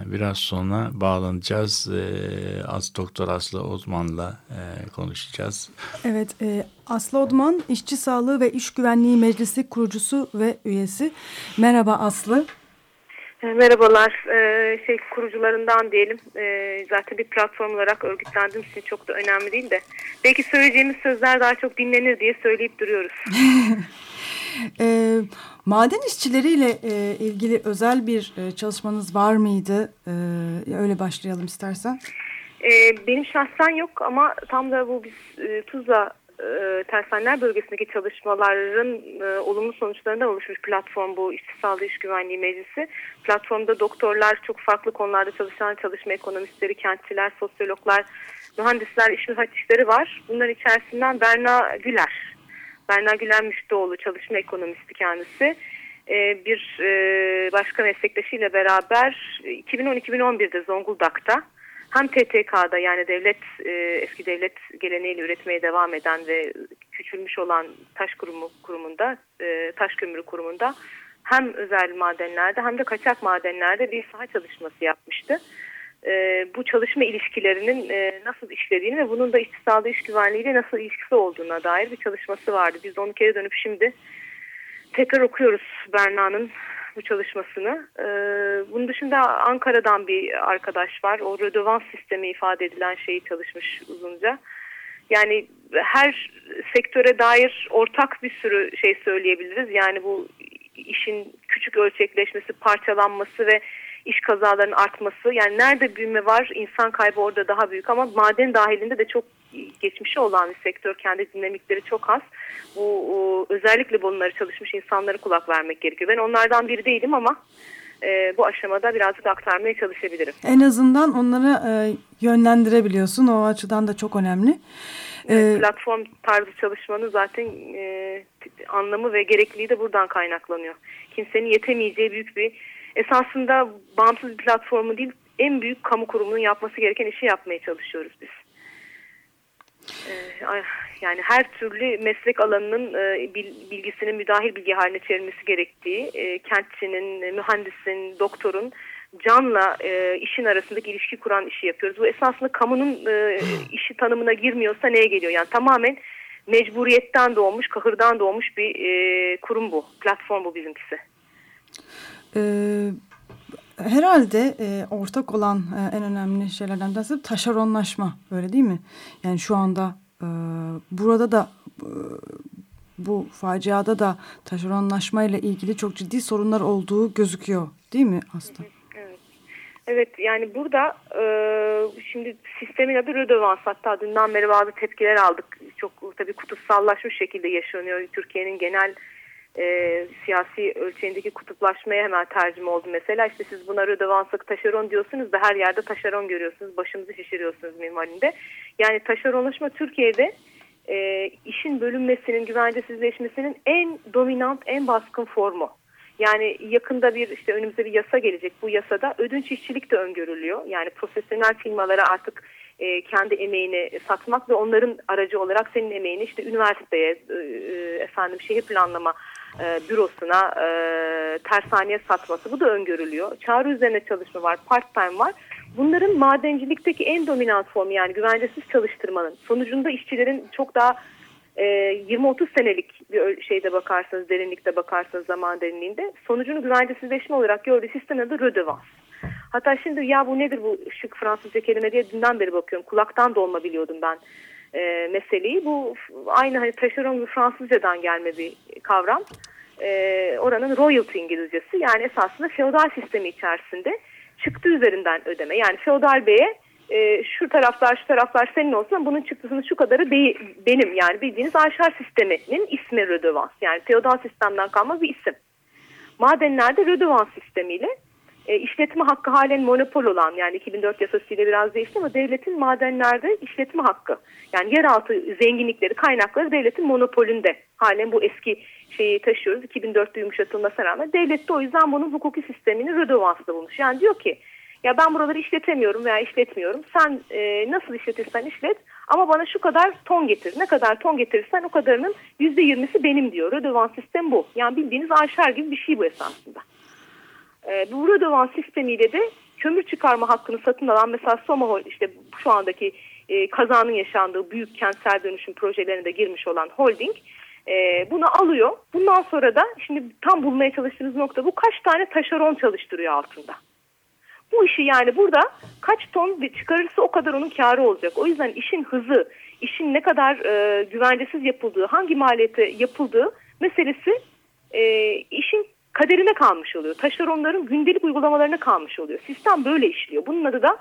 biraz sonra bağlanacağız. E, As Doktor Aslı Ozman'la e, konuşacağız. Evet, e, Aslı Odman İşçi Sağlığı ve İş Güvenliği Meclisi kurucusu ve üyesi. Merhaba Aslı. Merhabalar, ee, şey kurucularından diyelim. Ee, zaten bir platform olarak örgütlendiğim için çok da önemli değil de. Belki söyleyeceğimiz sözler daha çok dinlenir diye söyleyip duruyoruz. (laughs) E, maden işçileriyle e, ilgili özel bir e, çalışmanız var mıydı? E, öyle başlayalım istersen. E, benim şahsen yok ama tam da bu biz e, Tuzla e, tersaneler bölgesindeki çalışmaların e, olumlu sonuçlarından oluşmuş platform bu İşçi Sağlığı İş Güvenliği Meclisi. Platformda doktorlar, çok farklı konularda çalışan çalışma ekonomistleri, kentçiler, sosyologlar, mühendisler, iş mühendisleri var. Bunların içerisinden Berna Güler. Berna Güler Müştioğlu çalışma ekonomisti kendisi. E, bir e, başka meslektaşıyla beraber 2010-2011'de Zonguldak'ta hem TTK'da yani devlet e, eski devlet geleneğiyle üretmeye devam eden ve küçülmüş olan taş kurumu kurumunda e, taş kömürü kurumunda hem özel madenlerde hem de kaçak madenlerde bir saha çalışması yapmıştı. E, bu çalışma ilişkilerinin e, nasıl işlediğini ve bunun da iktisadı iş güvenliğiyle nasıl ilişkisi olduğuna dair bir çalışması vardı. Biz de onu kere dönüp şimdi tekrar okuyoruz Berna'nın bu çalışmasını. Ee, bunun dışında Ankara'dan bir arkadaş var. O rödovans sistemi ifade edilen şeyi çalışmış uzunca. Yani her sektöre dair ortak bir sürü şey söyleyebiliriz. Yani bu işin küçük ölçekleşmesi, parçalanması ve iş kazalarının artması. Yani nerede büyüme var insan kaybı orada daha büyük ama maden dahilinde de çok geçmişi olan bir sektör. Kendi dinamikleri çok az. Bu özellikle bunları çalışmış insanlara kulak vermek gerekiyor. Ben onlardan biri değilim ama e, bu aşamada birazcık aktarmaya çalışabilirim. En azından onlara e, yönlendirebiliyorsun. O açıdan da çok önemli. Evet, platform tarzı çalışmanın zaten e, anlamı ve gerekliliği de buradan kaynaklanıyor. Kimsenin yetemeyeceği büyük bir esasında bağımsız bir platformu değil en büyük kamu kurumunun yapması gereken işi yapmaya çalışıyoruz biz. Ee, yani her türlü meslek alanının e, bilgisinin müdahil bilgi haline çevrilmesi gerektiği, e, kentçinin, mühendisin, doktorun canla e, işin arasındaki ilişki kuran işi yapıyoruz. Bu esasında kamunun (sighs) işi tanımına girmiyorsa neye geliyor? Yani tamamen mecburiyetten doğmuş, kahırdan doğmuş bir kurum bu, platform bu bizimkisi. Ee, herhalde e, ortak olan e, en önemli şeylerden birisi taşeronlaşma öyle değil mi? Yani şu anda e, burada da e, bu faciada da taşeronlaşma ile ilgili çok ciddi sorunlar olduğu gözüküyor değil mi Aslı? Evet. Evet yani burada e, şimdi sistemin adı Rödevans hatta dünden beri bazı tepkiler aldık. Çok tabii kutupsallaşmış şekilde yaşanıyor. Türkiye'nin genel e, siyasi ölçeğindeki kutuplaşmaya hemen tercüme oldu. Mesela işte siz buna rödevanslık taşeron diyorsunuz da her yerde taşeron görüyorsunuz. Başımızı şişiriyorsunuz minvalinde. Yani taşeronlaşma Türkiye'de e, işin bölünmesinin, güvencesizleşmesinin en dominant, en baskın formu. Yani yakında bir işte önümüze bir yasa gelecek. Bu yasada ödünç işçilik de öngörülüyor. Yani profesyonel firmalara artık e, kendi emeğini satmak ve onların aracı olarak senin emeğini işte üniversiteye, e, e efendim şehir planlama e, bürosuna, e, tersaneye satması bu da öngörülüyor. Çağrı üzerine çalışma var, part time var. Bunların madencilikteki en dominant formu yani güvencesiz çalıştırmanın sonucunda işçilerin çok daha e, 20-30 senelik bir şeyde bakarsanız, derinlikte bakarsanız zaman derinliğinde sonucunu güvencesizleşme olarak gördüğü sistem adı rödevans. Hatta şimdi ya bu nedir bu şık Fransızca kelime diye dünden beri bakıyorum. Kulaktan dolma biliyordum ben e, meseleyi. Bu aynı hani taşeron bir Fransızcadan gelme bir kavram. E, oranın royalty İngilizcesi yani esasında feodal sistemi içerisinde çıktı üzerinden ödeme. Yani feodal beye e, şu taraflar şu taraflar senin olsun bunun çıktısını şu kadarı be, benim yani bildiğiniz arşar sisteminin ismi rödevans. Yani feodal sistemden kalma bir isim. Madenlerde rödevans sistemiyle e, işletme hakkı halen monopol olan yani 2004 yasasıyla biraz değişti ama devletin madenlerde işletme hakkı yani yeraltı zenginlikleri kaynakları devletin monopolünde. Halen bu eski şeyi taşıyoruz 2004'te yumuşatılmasına rağmen. Devlet de o yüzden bunun hukuki sistemini rödevansla bulmuş. Yani diyor ki ya ben buraları işletemiyorum veya işletmiyorum. Sen e, nasıl işletirsen işlet ama bana şu kadar ton getir. Ne kadar ton getirirsen o kadarının %20'si benim diyor. Rödevans sistem bu. Yani bildiğiniz arşar gibi bir şey bu esasında. E, bu Radovan sistemiyle de kömür çıkarma hakkını satın alan mesela Soma işte şu andaki e, kazanın yaşandığı büyük kentsel dönüşüm projelerine de girmiş olan holding e, bunu alıyor. Bundan sonra da şimdi tam bulmaya çalıştığımız nokta bu kaç tane taşeron çalıştırıyor altında. Bu işi yani burada kaç ton çıkarırsa o kadar onun karı olacak. O yüzden işin hızı, işin ne kadar e, güvencesiz yapıldığı, hangi maliyete yapıldığı meselesi e, işin kaderine kalmış oluyor. Taşeronların gündelik uygulamalarına kalmış oluyor. Sistem böyle işliyor. Bunun adı da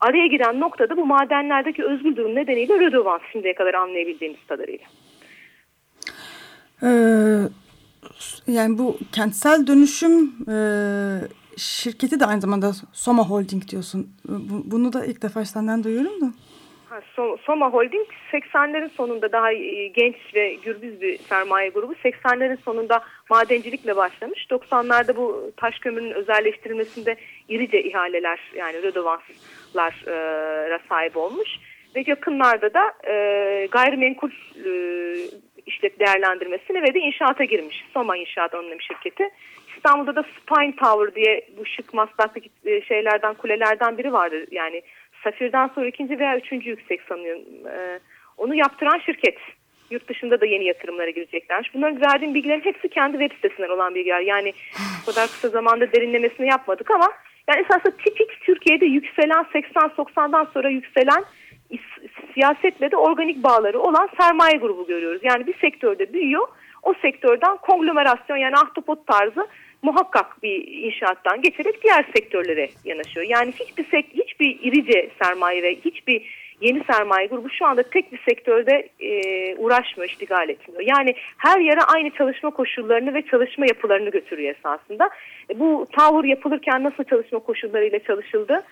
araya giren noktada bu madenlerdeki özgür durum nedeniyle rödovans şimdiye kadar anlayabildiğimiz kadarıyla. Ee, yani bu kentsel dönüşüm e, şirketi de aynı zamanda Soma Holding diyorsun. Bu, bunu da ilk defa senden duyuyorum da. Soma Holding 80'lerin sonunda daha e, genç ve gürbüz bir sermaye grubu. 80'lerin sonunda madencilikle başlamış. 90'larda bu taş kömürünün özelleştirilmesinde irice ihaleler yani rödevanslara sahip olmuş. Ve yakınlarda da e, gayrimenkul e, işlet değerlendirmesine ve de inşaata girmiş. Soma İnşaat Anonim Şirketi. İstanbul'da da Spine Tower diye bu şık maslaktaki e, şeylerden, kulelerden biri vardır. Yani Safir'den sonra ikinci veya üçüncü yüksek sanıyorum. Ee, onu yaptıran şirket. Yurt dışında da yeni yatırımlara gireceklermiş. Bunların verdiğim bilgilerin hepsi kendi web sitesinden olan bilgiler. Yani bu kadar kısa zamanda derinlemesini yapmadık ama yani esasında tipik Türkiye'de yükselen 80-90'dan sonra yükselen siyasetle de organik bağları olan sermaye grubu görüyoruz. Yani bir sektörde büyüyor. O sektörden konglomerasyon yani ahtapot tarzı muhakkak bir inşaattan geçerek diğer sektörlere yanaşıyor. Yani hiçbir sek hiçbir irice sermaye ve hiçbir yeni sermaye grubu şu anda tek bir sektörde e, uğraşmıyor, iştigal etmiyor. Yani her yere aynı çalışma koşullarını ve çalışma yapılarını götürüyor esasında. E, bu tower yapılırken nasıl çalışma koşullarıyla çalışıldı?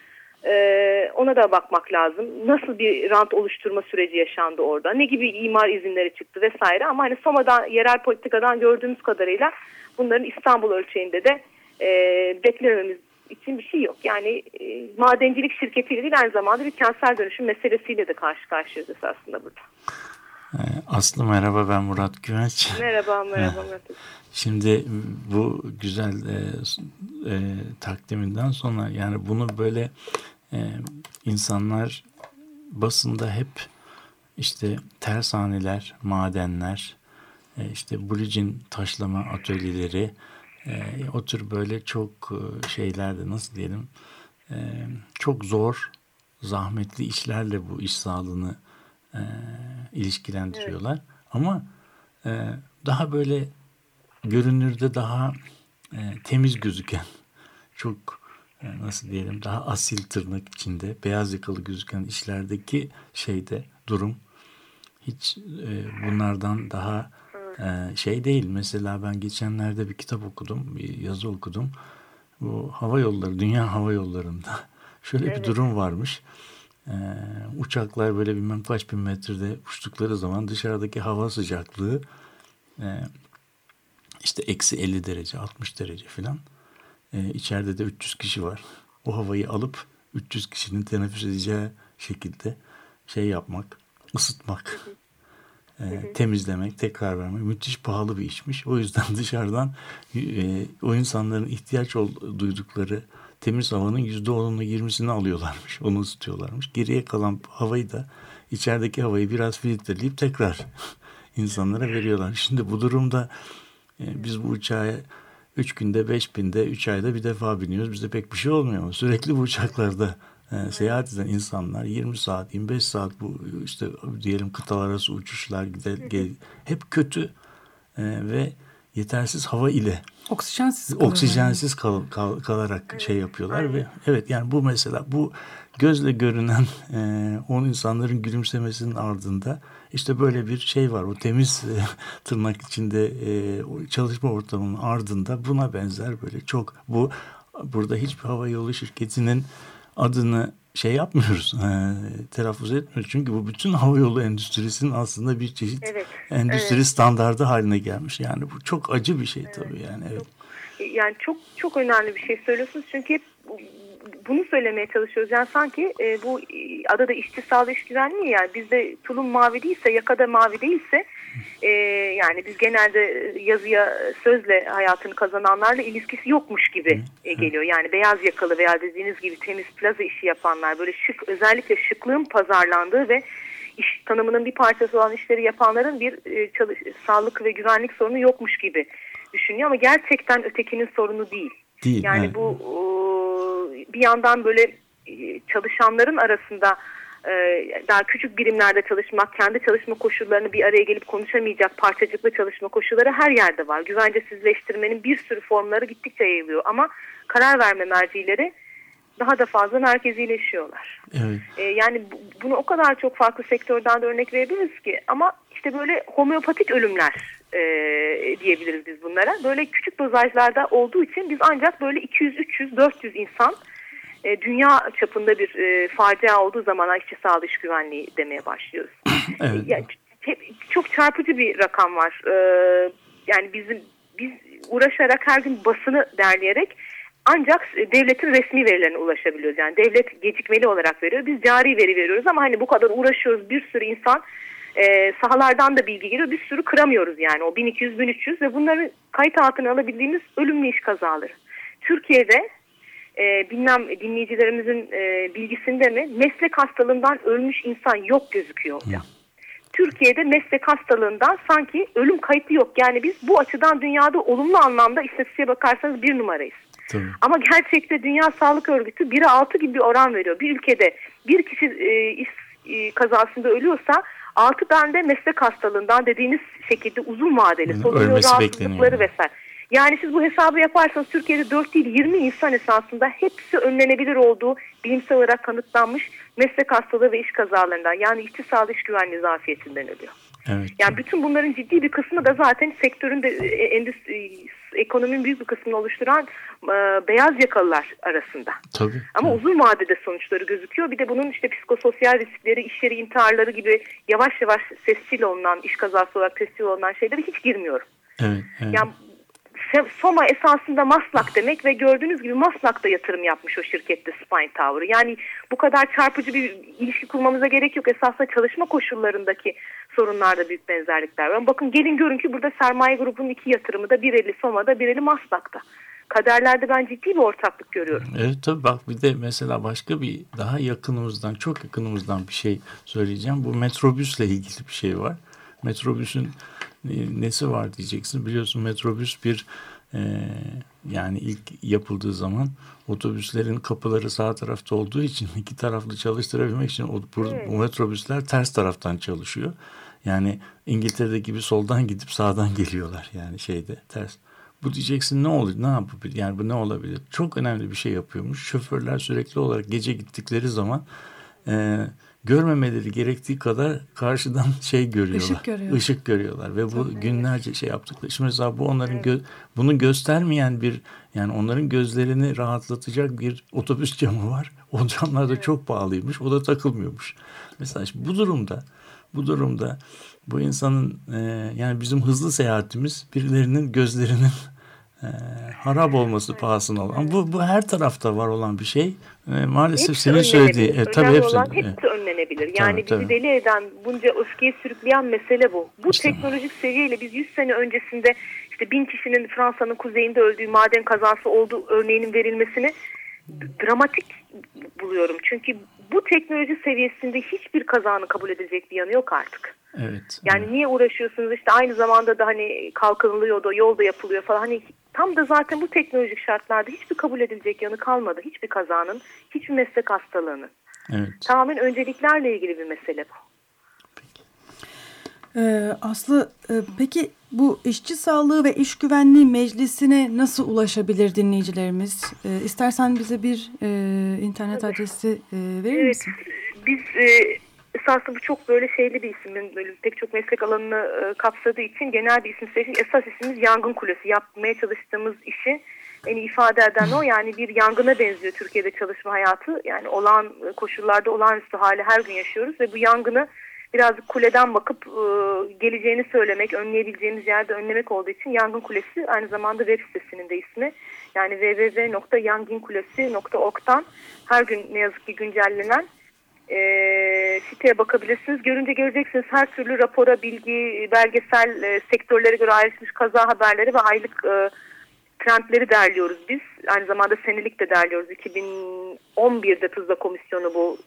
Ee, ona da bakmak lazım. Nasıl bir rant oluşturma süreci yaşandı orada? Ne gibi imar izinleri çıktı vesaire. Ama hani Soma'dan, yerel politikadan gördüğümüz kadarıyla bunların İstanbul ölçeğinde de e, beklememiz için bir şey yok. Yani e, madencilik şirketiyle değil aynı zamanda bir kentsel dönüşüm meselesiyle de karşı karşıyayız aslında burada. Ee, Aslı merhaba ben Murat Güvenç. Merhaba (laughs) merhaba Murat. Şimdi bu güzel e, e, takdiminden sonra yani bunu böyle e, insanlar basında hep işte tersaneler, madenler, e, işte bulicin taşlama atölyeleri, e, o tür böyle çok e, şeylerde nasıl diyelim e, çok zor, zahmetli işlerle bu iş sağlığını e, ilişkilendiriyorlar. Evet. Ama e, daha böyle görünürde daha e, temiz gözüken, çok e, nasıl diyelim daha asil tırnak içinde beyaz yakalı gözüken işlerdeki şeyde durum hiç e, bunlardan daha e, şey değil. Mesela ben geçenlerde bir kitap okudum, bir yazı okudum. Bu hava yolları, dünya hava yollarında (laughs) şöyle evet. bir durum varmış. Ee, uçaklar böyle bilmem kaç bin metrede uçtukları zaman dışarıdaki hava sıcaklığı e, işte eksi 50 derece 60 derece filan. Ee, içeride de 300 kişi var. O havayı alıp 300 kişinin teneffüs edeceği şekilde şey yapmak, ısıtmak, e, temizlemek, tekrar vermek müthiş pahalı bir işmiş. O yüzden (laughs) dışarıdan e, o insanların ihtiyaç duydukları temiz havanın yüzde onunu yirmisini alıyorlarmış. Onu ısıtıyorlarmış. Geriye kalan havayı da içerideki havayı biraz filtreleyip tekrar (laughs) insanlara veriyorlar. Şimdi bu durumda e, biz bu uçağa üç günde, beş binde, üç ayda bir defa biniyoruz. Bizde pek bir şey olmuyor ama sürekli bu uçaklarda e, seyahat eden insanlar 20 saat, 25 saat bu işte diyelim kıtalar arası uçuşlar gide, gel, hep kötü e, ve yetersiz hava ile oksijensiz oksijensiz kal, kal, kalarak şey yapıyorlar ve evet yani bu mesela bu gözle görünen e, on insanların gülümsemesinin ardında işte böyle bir şey var. O temiz e, (laughs) tırnak içinde e, çalışma ortamının ardında buna benzer böyle çok bu burada hiçbir hava yolu şirketinin adını şey yapmıyoruz, (laughs) e, telaffuz etmiyoruz. Çünkü bu bütün havayolu endüstrisinin aslında bir çeşit evet, endüstri evet. standardı haline gelmiş. Yani bu çok acı bir şey evet, tabii yani. Evet. Yani çok çok önemli bir şey söylüyorsunuz çünkü hep bunu söylemeye çalışıyoruz. Yani sanki e, bu adada işçi sağlığı iş güvenliği yani bizde tulum mavi değilse yakada mavi değilse e, yani biz genelde yazıya sözle hayatını kazananlarla ilişkisi yokmuş gibi e, geliyor. Yani beyaz yakalı veya dediğiniz gibi temiz plaza işi yapanlar böyle şık özellikle şıklığın pazarlandığı ve iş tanımının bir parçası olan işleri yapanların bir e, çalış, sağlık ve güvenlik sorunu yokmuş gibi düşünüyor ama gerçekten ötekinin sorunu değil. Değil. Yani evet. bu bir yandan böyle e, çalışanların arasında e, daha küçük birimlerde çalışmak, kendi çalışma koşullarını bir araya gelip konuşamayacak parçacıklı çalışma koşulları her yerde var. Güvencesizleştirmenin bir sürü formları gittikçe yayılıyor ama karar verme mercileri daha da fazla merkezileşiyorlar. Evet. E, yani bu- bunu o kadar çok farklı sektörden de örnek verebiliriz ki ama işte böyle homeopatik ölümler e, diyebiliriz biz bunlara. Böyle küçük dozajlarda olduğu için biz ancak böyle 200, 300, 400 insan e, dünya çapında bir e, facia olduğu zaman işçi sağlığı iş güvenliği demeye başlıyoruz. (laughs) Evet. Ya, ç- çok çarpıcı bir rakam var. Ee, yani bizim biz uğraşarak her gün basını derleyerek ancak devletin resmi verilerine ulaşabiliyoruz. Yani devlet gecikmeli olarak veriyor. Biz cari veri veriyoruz ama hani bu kadar uğraşıyoruz. Bir sürü insan e, sahalardan da bilgi geliyor. Bir sürü kıramıyoruz yani o 1200-1300 ve bunları kayıt altına alabildiğimiz ölümlü iş kazaları. Türkiye'de e, bilmem dinleyicilerimizin e, bilgisinde mi meslek hastalığından ölmüş insan yok gözüküyor hocam. Türkiye'de meslek hastalığından sanki ölüm kayıtı yok. Yani biz bu açıdan dünyada olumlu anlamda istatistiğe bakarsanız bir numarayız. Tabii. Ama gerçekte Dünya Sağlık Örgütü 1'e 6 gibi bir oran veriyor. Bir ülkede bir kişi e, iş e, kazasında ölüyorsa 6 tane de meslek hastalığından dediğiniz şekilde uzun vadeli solunum rahatsızlıkları bekleniyor. vesaire. Yani siz bu hesabı yaparsanız Türkiye'de 4 değil 20 insan esasında hepsi önlenebilir olduğu bilimsel olarak kanıtlanmış meslek hastalığı ve iş kazalarından yani işçi sağlığı iş güvenliği zafiyetinden ölüyor. Evet. Yani bütün bunların ciddi bir kısmı da zaten sektörün de e, endüstri, ekonominin büyük bir kısmını oluşturan e, beyaz yakalılar arasında. Tabii. Ama tabii. uzun vadede sonuçları gözüküyor. Bir de bunun işte psikososyal riskleri, iş yeri intiharları gibi yavaş yavaş tescil olunan, iş kazası olarak tescil olunan şeylere hiç girmiyorum. Evet. evet. Yani Soma esasında Maslak demek ve gördüğünüz gibi Maslak da yatırım yapmış o şirkette Spine Tower'ı. Yani bu kadar çarpıcı bir ilişki kurmamıza gerek yok. Esasında çalışma koşullarındaki sorunlarda büyük benzerlikler var. Bakın gelin görün ki burada sermaye grubunun iki yatırımı da bir eli Soma'da bir eli Maslak'ta. Kaderlerde ben ciddi bir ortaklık görüyorum. Evet tabii bak bir de mesela başka bir daha yakınımızdan çok yakınımızdan bir şey söyleyeceğim. Bu metrobüsle ilgili bir şey var. Metrobüsün nesi var diyeceksin. Biliyorsun metrobüs bir e, yani ilk yapıldığı zaman otobüslerin kapıları sağ tarafta olduğu için (laughs) iki taraflı çalıştırabilmek için o, bu, bu metrobüsler ters taraftan çalışıyor. Yani İngiltere'de gibi soldan gidip sağdan (laughs) geliyorlar yani şeyde ters. Bu diyeceksin ne olur ne yapabilir yani bu ne olabilir? Çok önemli bir şey yapıyormuş. Şoförler sürekli olarak gece gittikleri zaman e, görmemeleri gerektiği kadar karşıdan (laughs) şey görüyorlar. Işık görüyor. Işık görüyorlar ve bu günlerce şey yaptıkları. Şimdi mesela bu onların gö- bunu göstermeyen bir yani onların gözlerini rahatlatacak bir otobüs camı var. O camlar da çok pahalıymış. O da takılmıyormuş. Mesela bu durumda bu durumda bu insanın e, yani bizim hızlı seyahatimiz birilerinin gözlerinin e, harap olması pahasına olan. Bu, bu her tarafta var olan bir şey. E, maalesef Hepsi senin söylediği. E, tabii Önemli hepsi. olan e, hepsi önlenebilir. Yani Tabii, bizi tabii. deli eden, bunca öfkeyi sürükleyen mesele bu. Bu İşte. teknolojik seviyeyle biz 100 sene öncesinde işte bin kişinin Fransa'nın kuzeyinde öldüğü maden kazası olduğu örneğinin verilmesini dramatik buluyorum. Çünkü bu teknoloji seviyesinde hiçbir kazanın kabul edilecek bir yanı yok artık. evet. Yani niye uğraşıyorsunuz işte aynı zamanda da hani kalkınılıyor da yolda yapılıyor falan. Hani tam da zaten bu teknolojik şartlarda hiçbir kabul edilecek yanı kalmadı. Hiçbir kazanın, hiçbir meslek hastalığının. Evet. Tamamen önceliklerle ilgili bir mesele bu. Ee, Aslı e, peki bu işçi sağlığı ve iş güvenliği meclisine nasıl ulaşabilir dinleyicilerimiz? Ee, istersen bize bir e, internet adresi e, verir Evet, misin? biz e, esasında bu çok böyle şeyli bir isim. Böyle pek çok meslek alanını e, kapsadığı için genel bir isim seçtik. Esas ismimiz Yangın Kulesi. Yapmaya çalıştığımız işi en iyi ifade eden o. Yani bir yangına benziyor Türkiye'de çalışma hayatı. Yani olan koşullarda olağanüstü hali her gün yaşıyoruz ve bu yangını birazcık kuleden bakıp e, geleceğini söylemek, önleyebileceğimiz yerde önlemek olduğu için Yangın Kulesi aynı zamanda web sitesinin de ismi. Yani www.yanginkulesi.org'dan her gün ne yazık ki güncellenen e, siteye bakabilirsiniz. Görünce göreceksiniz her türlü rapora, bilgi, belgesel, e, sektörlere göre ayrışmış kaza haberleri ve aylık e, trendleri derliyoruz biz. Aynı zamanda senelik de derliyoruz. 2011'de Tuzla Komisyonu bu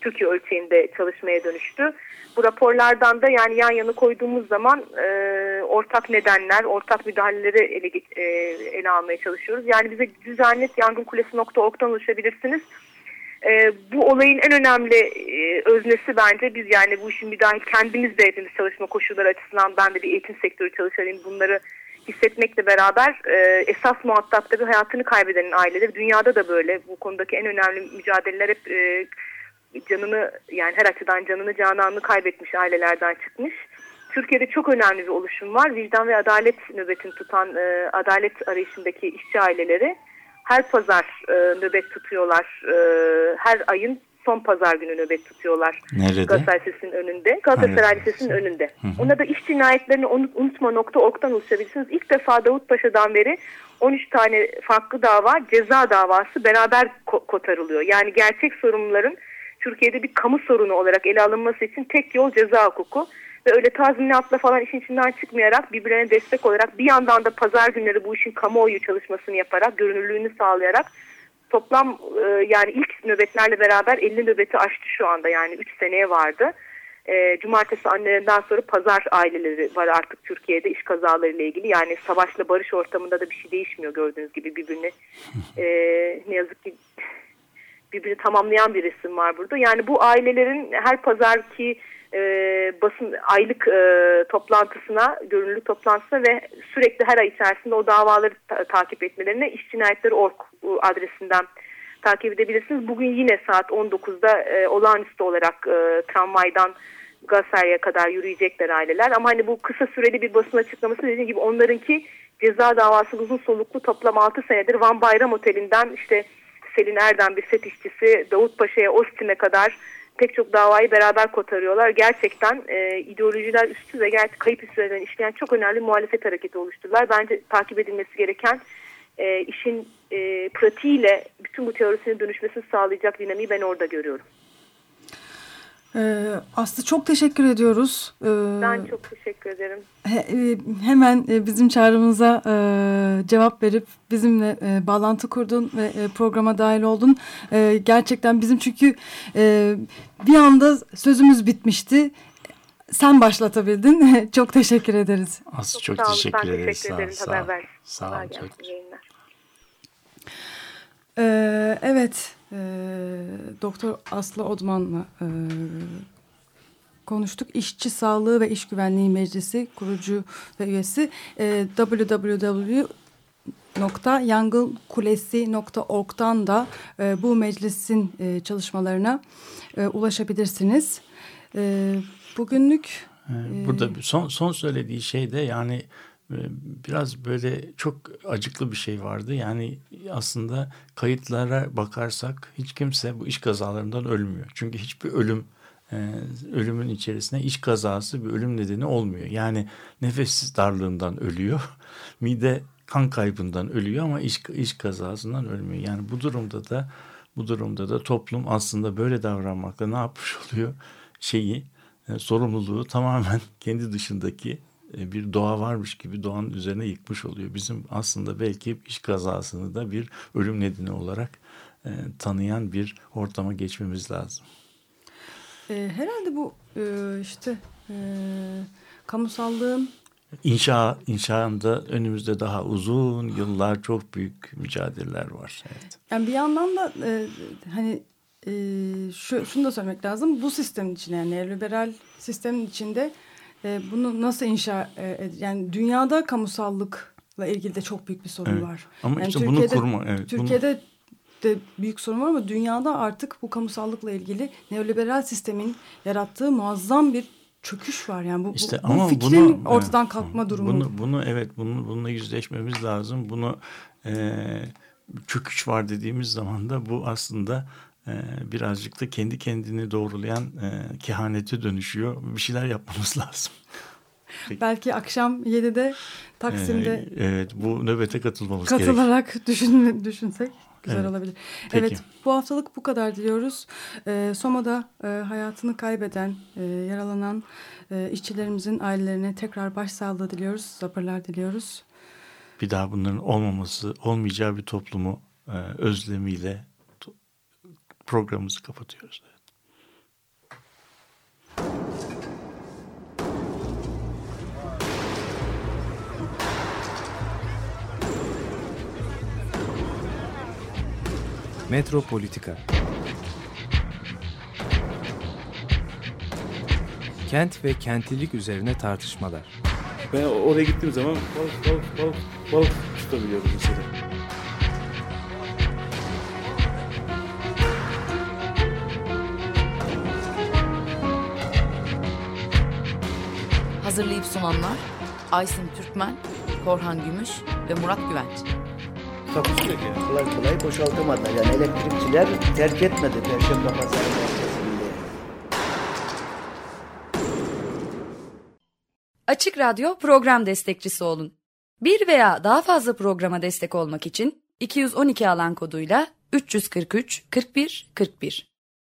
Türkiye ölçeğinde çalışmaya dönüştü. Bu raporlardan da yani yan yana koyduğumuz zaman e, ortak nedenler, ortak müdahaleleri ele, e, ele almaya çalışıyoruz. Yani bize düzenlet yangınkulesi.org'dan ulaşabilirsiniz. E, bu olayın en önemli e, öznesi bence biz yani bu işin bir dahil kendimiz de hepimiz çalışma koşulları açısından ben de bir eğitim sektörü çalışanıyım bunları hissetmekle beraber e, esas muhatapları hayatını kaybedenin aileleri dünyada da böyle bu konudaki en önemli mücadeleler hep e, canını yani her açıdan canını cananını kaybetmiş ailelerden çıkmış. Türkiye'de çok önemli bir oluşum var. Vicdan ve adalet nöbetini tutan e, adalet arayışındaki işçi aileleri her pazar e, nöbet tutuyorlar. E, her ayın son pazar günü nöbet tutuyorlar. Nerede? Galatasaray Lisesi'nin önünde. Galatasaray. Lisesi'nin önünde. Ona da iş cinayetlerini unut- unutma.org'dan ulaşabilirsiniz. İlk defa Davutpaşa'dan beri 13 tane farklı dava, ceza davası beraber ko- kotarılıyor. Yani gerçek sorumluların Türkiye'de bir kamu sorunu olarak ele alınması için tek yol ceza hukuku. Ve öyle tazminatla falan işin içinden çıkmayarak birbirlerine destek olarak bir yandan da pazar günleri bu işin kamuoyu çalışmasını yaparak, görünürlüğünü sağlayarak toplam e, yani ilk nöbetlerle beraber 50 nöbeti aştı şu anda yani 3 seneye vardı. E, cumartesi annelerinden sonra pazar aileleri var artık Türkiye'de iş kazalarıyla ilgili. Yani savaşla barış ortamında da bir şey değişmiyor gördüğünüz gibi birbirini e, ne yazık ki birbirini tamamlayan bir resim var burada. Yani bu ailelerin her pazarki e, basın aylık e, toplantısına, görünürlük toplantısına ve sürekli her ay içerisinde o davaları ta- takip etmelerine iş cinayetleri org adresinden takip edebilirsiniz. Bugün yine saat 19'da e, olağanüstü olarak e, tramvaydan Galatasaray'a kadar yürüyecekler aileler. Ama hani bu kısa süreli bir basın açıklaması dediğim gibi onlarınki ceza davası uzun soluklu toplam 6 senedir Van Bayram Oteli'nden işte Selin Erdem bir set işçisi Davutpaşa'ya Ostim'e kadar pek çok davayı beraber kotarıyorlar. Gerçekten e, ideolojiler üstü ve gerçek kayıp üstlerden işleyen çok önemli muhalefet hareketi oluşturdular. Bence takip edilmesi gereken e, işin e, pratiğiyle bütün bu teorisinin dönüşmesini sağlayacak dinamiği ben orada görüyorum. Ee, Aslı çok teşekkür ediyoruz. Ee, Ben çok teşekkür ederim. he- e, hemen e, bizim çağrımıza e, cevap verip bizimle e, bağlantı kurdun ve e, programa dahil oldun. E, gerçekten bizim çünkü e, bir anda sözümüz bitmişti. Sen başlatabildin. (laughs) çok teşekkür ederiz. Aslı çok, sağ olun. teşekkür ben ederiz. teşekkür Sağ ol, ederim. sağ. Sağ Kolay ol. gelsin, Çok. Ee, evet, e, Doktor Aslı Odman'la e, konuştuk. İşçi Sağlığı ve İş Güvenliği Meclisi kurucu ve üyesi e, www.yangınkulesi.org'dan da e, bu meclisin e, çalışmalarına e, ulaşabilirsiniz. E, bugünlük Ee, Burada bir son son söylediği şey de yani e, biraz böyle çok acıklı bir şey vardı. Yani aslında kayıtlara bakarsak hiç kimse bu iş kazalarından ölmüyor. Çünkü hiçbir ölüm e, ölümün içerisinde iş kazası bir ölüm nedeni olmuyor. Yani nefes darlığından ölüyor. (laughs) Mide kan kaybından ölüyor ama iş, iş kazasından ölmüyor. Yani bu durumda da bu durumda da toplum aslında böyle davranmakla ne yapmış oluyor? Şeyi e, sorumluluğu tamamen (laughs) kendi dışındaki bir doğa varmış gibi doğanın üzerine yıkmış oluyor. Bizim aslında belki iş kazasını da bir ölüm nedeni olarak e, tanıyan bir ortama geçmemiz lazım. e, herhalde bu e, işte e, kamusallığın İnşa, inşaında önümüzde daha uzun yıllar çok büyük mücadeleler var. Evet. Yani bir yandan da e, hani e, şu, şunu da söylemek lazım. Bu sistemin içinde yani neoliberal sistemin içinde e, bunu nasıl inşa e, ed- yani dünyada kamusallıkla ilgili de çok büyük bir sorun Evet. var. Ama yani işte bunu kurma. Evet, bunu- Türkiye'de de büyük sorun var ama dünyada artık bu kamusallıkla ilgili neoliberal sistemin yarattığı muazzam bir çöküş var. Yani bu, bu- İşte bu, ama fikrin bunu ortadan evet, kalkma durumu. Bunu bunu evet bunu bununla yüzleşmemiz lazım. Bunu e, çöküş var dediğimiz zaman da bu aslında e, birazcık da kendi kendini doğrulayan e, kehanete dönüşüyor. Bir şeyler yapmamız (laughs) lazım. Belki akşam 7'de Taksim'de E, evet bu nöbete katılmamız gerekiyor. katılarak (laughs) düşün, düşünsek güzel Evet. olabilir. Peki. Evet bu haftalık bu kadar diliyoruz. Ee, Soma'da e, hayatını kaybeden, e, yaralanan e, işçilerimizin ailelerine tekrar başsağlığı diliyoruz. Sabırlar diliyoruz. Bir daha bunların olmaması, olmayacağı bir toplumu e, özlemiyle programımızı kapatıyoruz. Evet. Metropolitika Kent ve kentlilik üzerine tartışmalar. Ben oraya gittiğim zaman balık balık balık balık tutabiliyorum mesela. Hazırlayıp sunanlar Aysin Türkmen, Korhan Gümüş ve Murat Güvenç. Takusu yok yani. Kolay kolay boşaltamadılar. Yani elektrikçiler terk etmedi Perşembe Pazarı merkezinde. Açık Radyo program destekçisi olun. Bir veya daha fazla programa destek olmak için 212 alan koduyla 343 41 41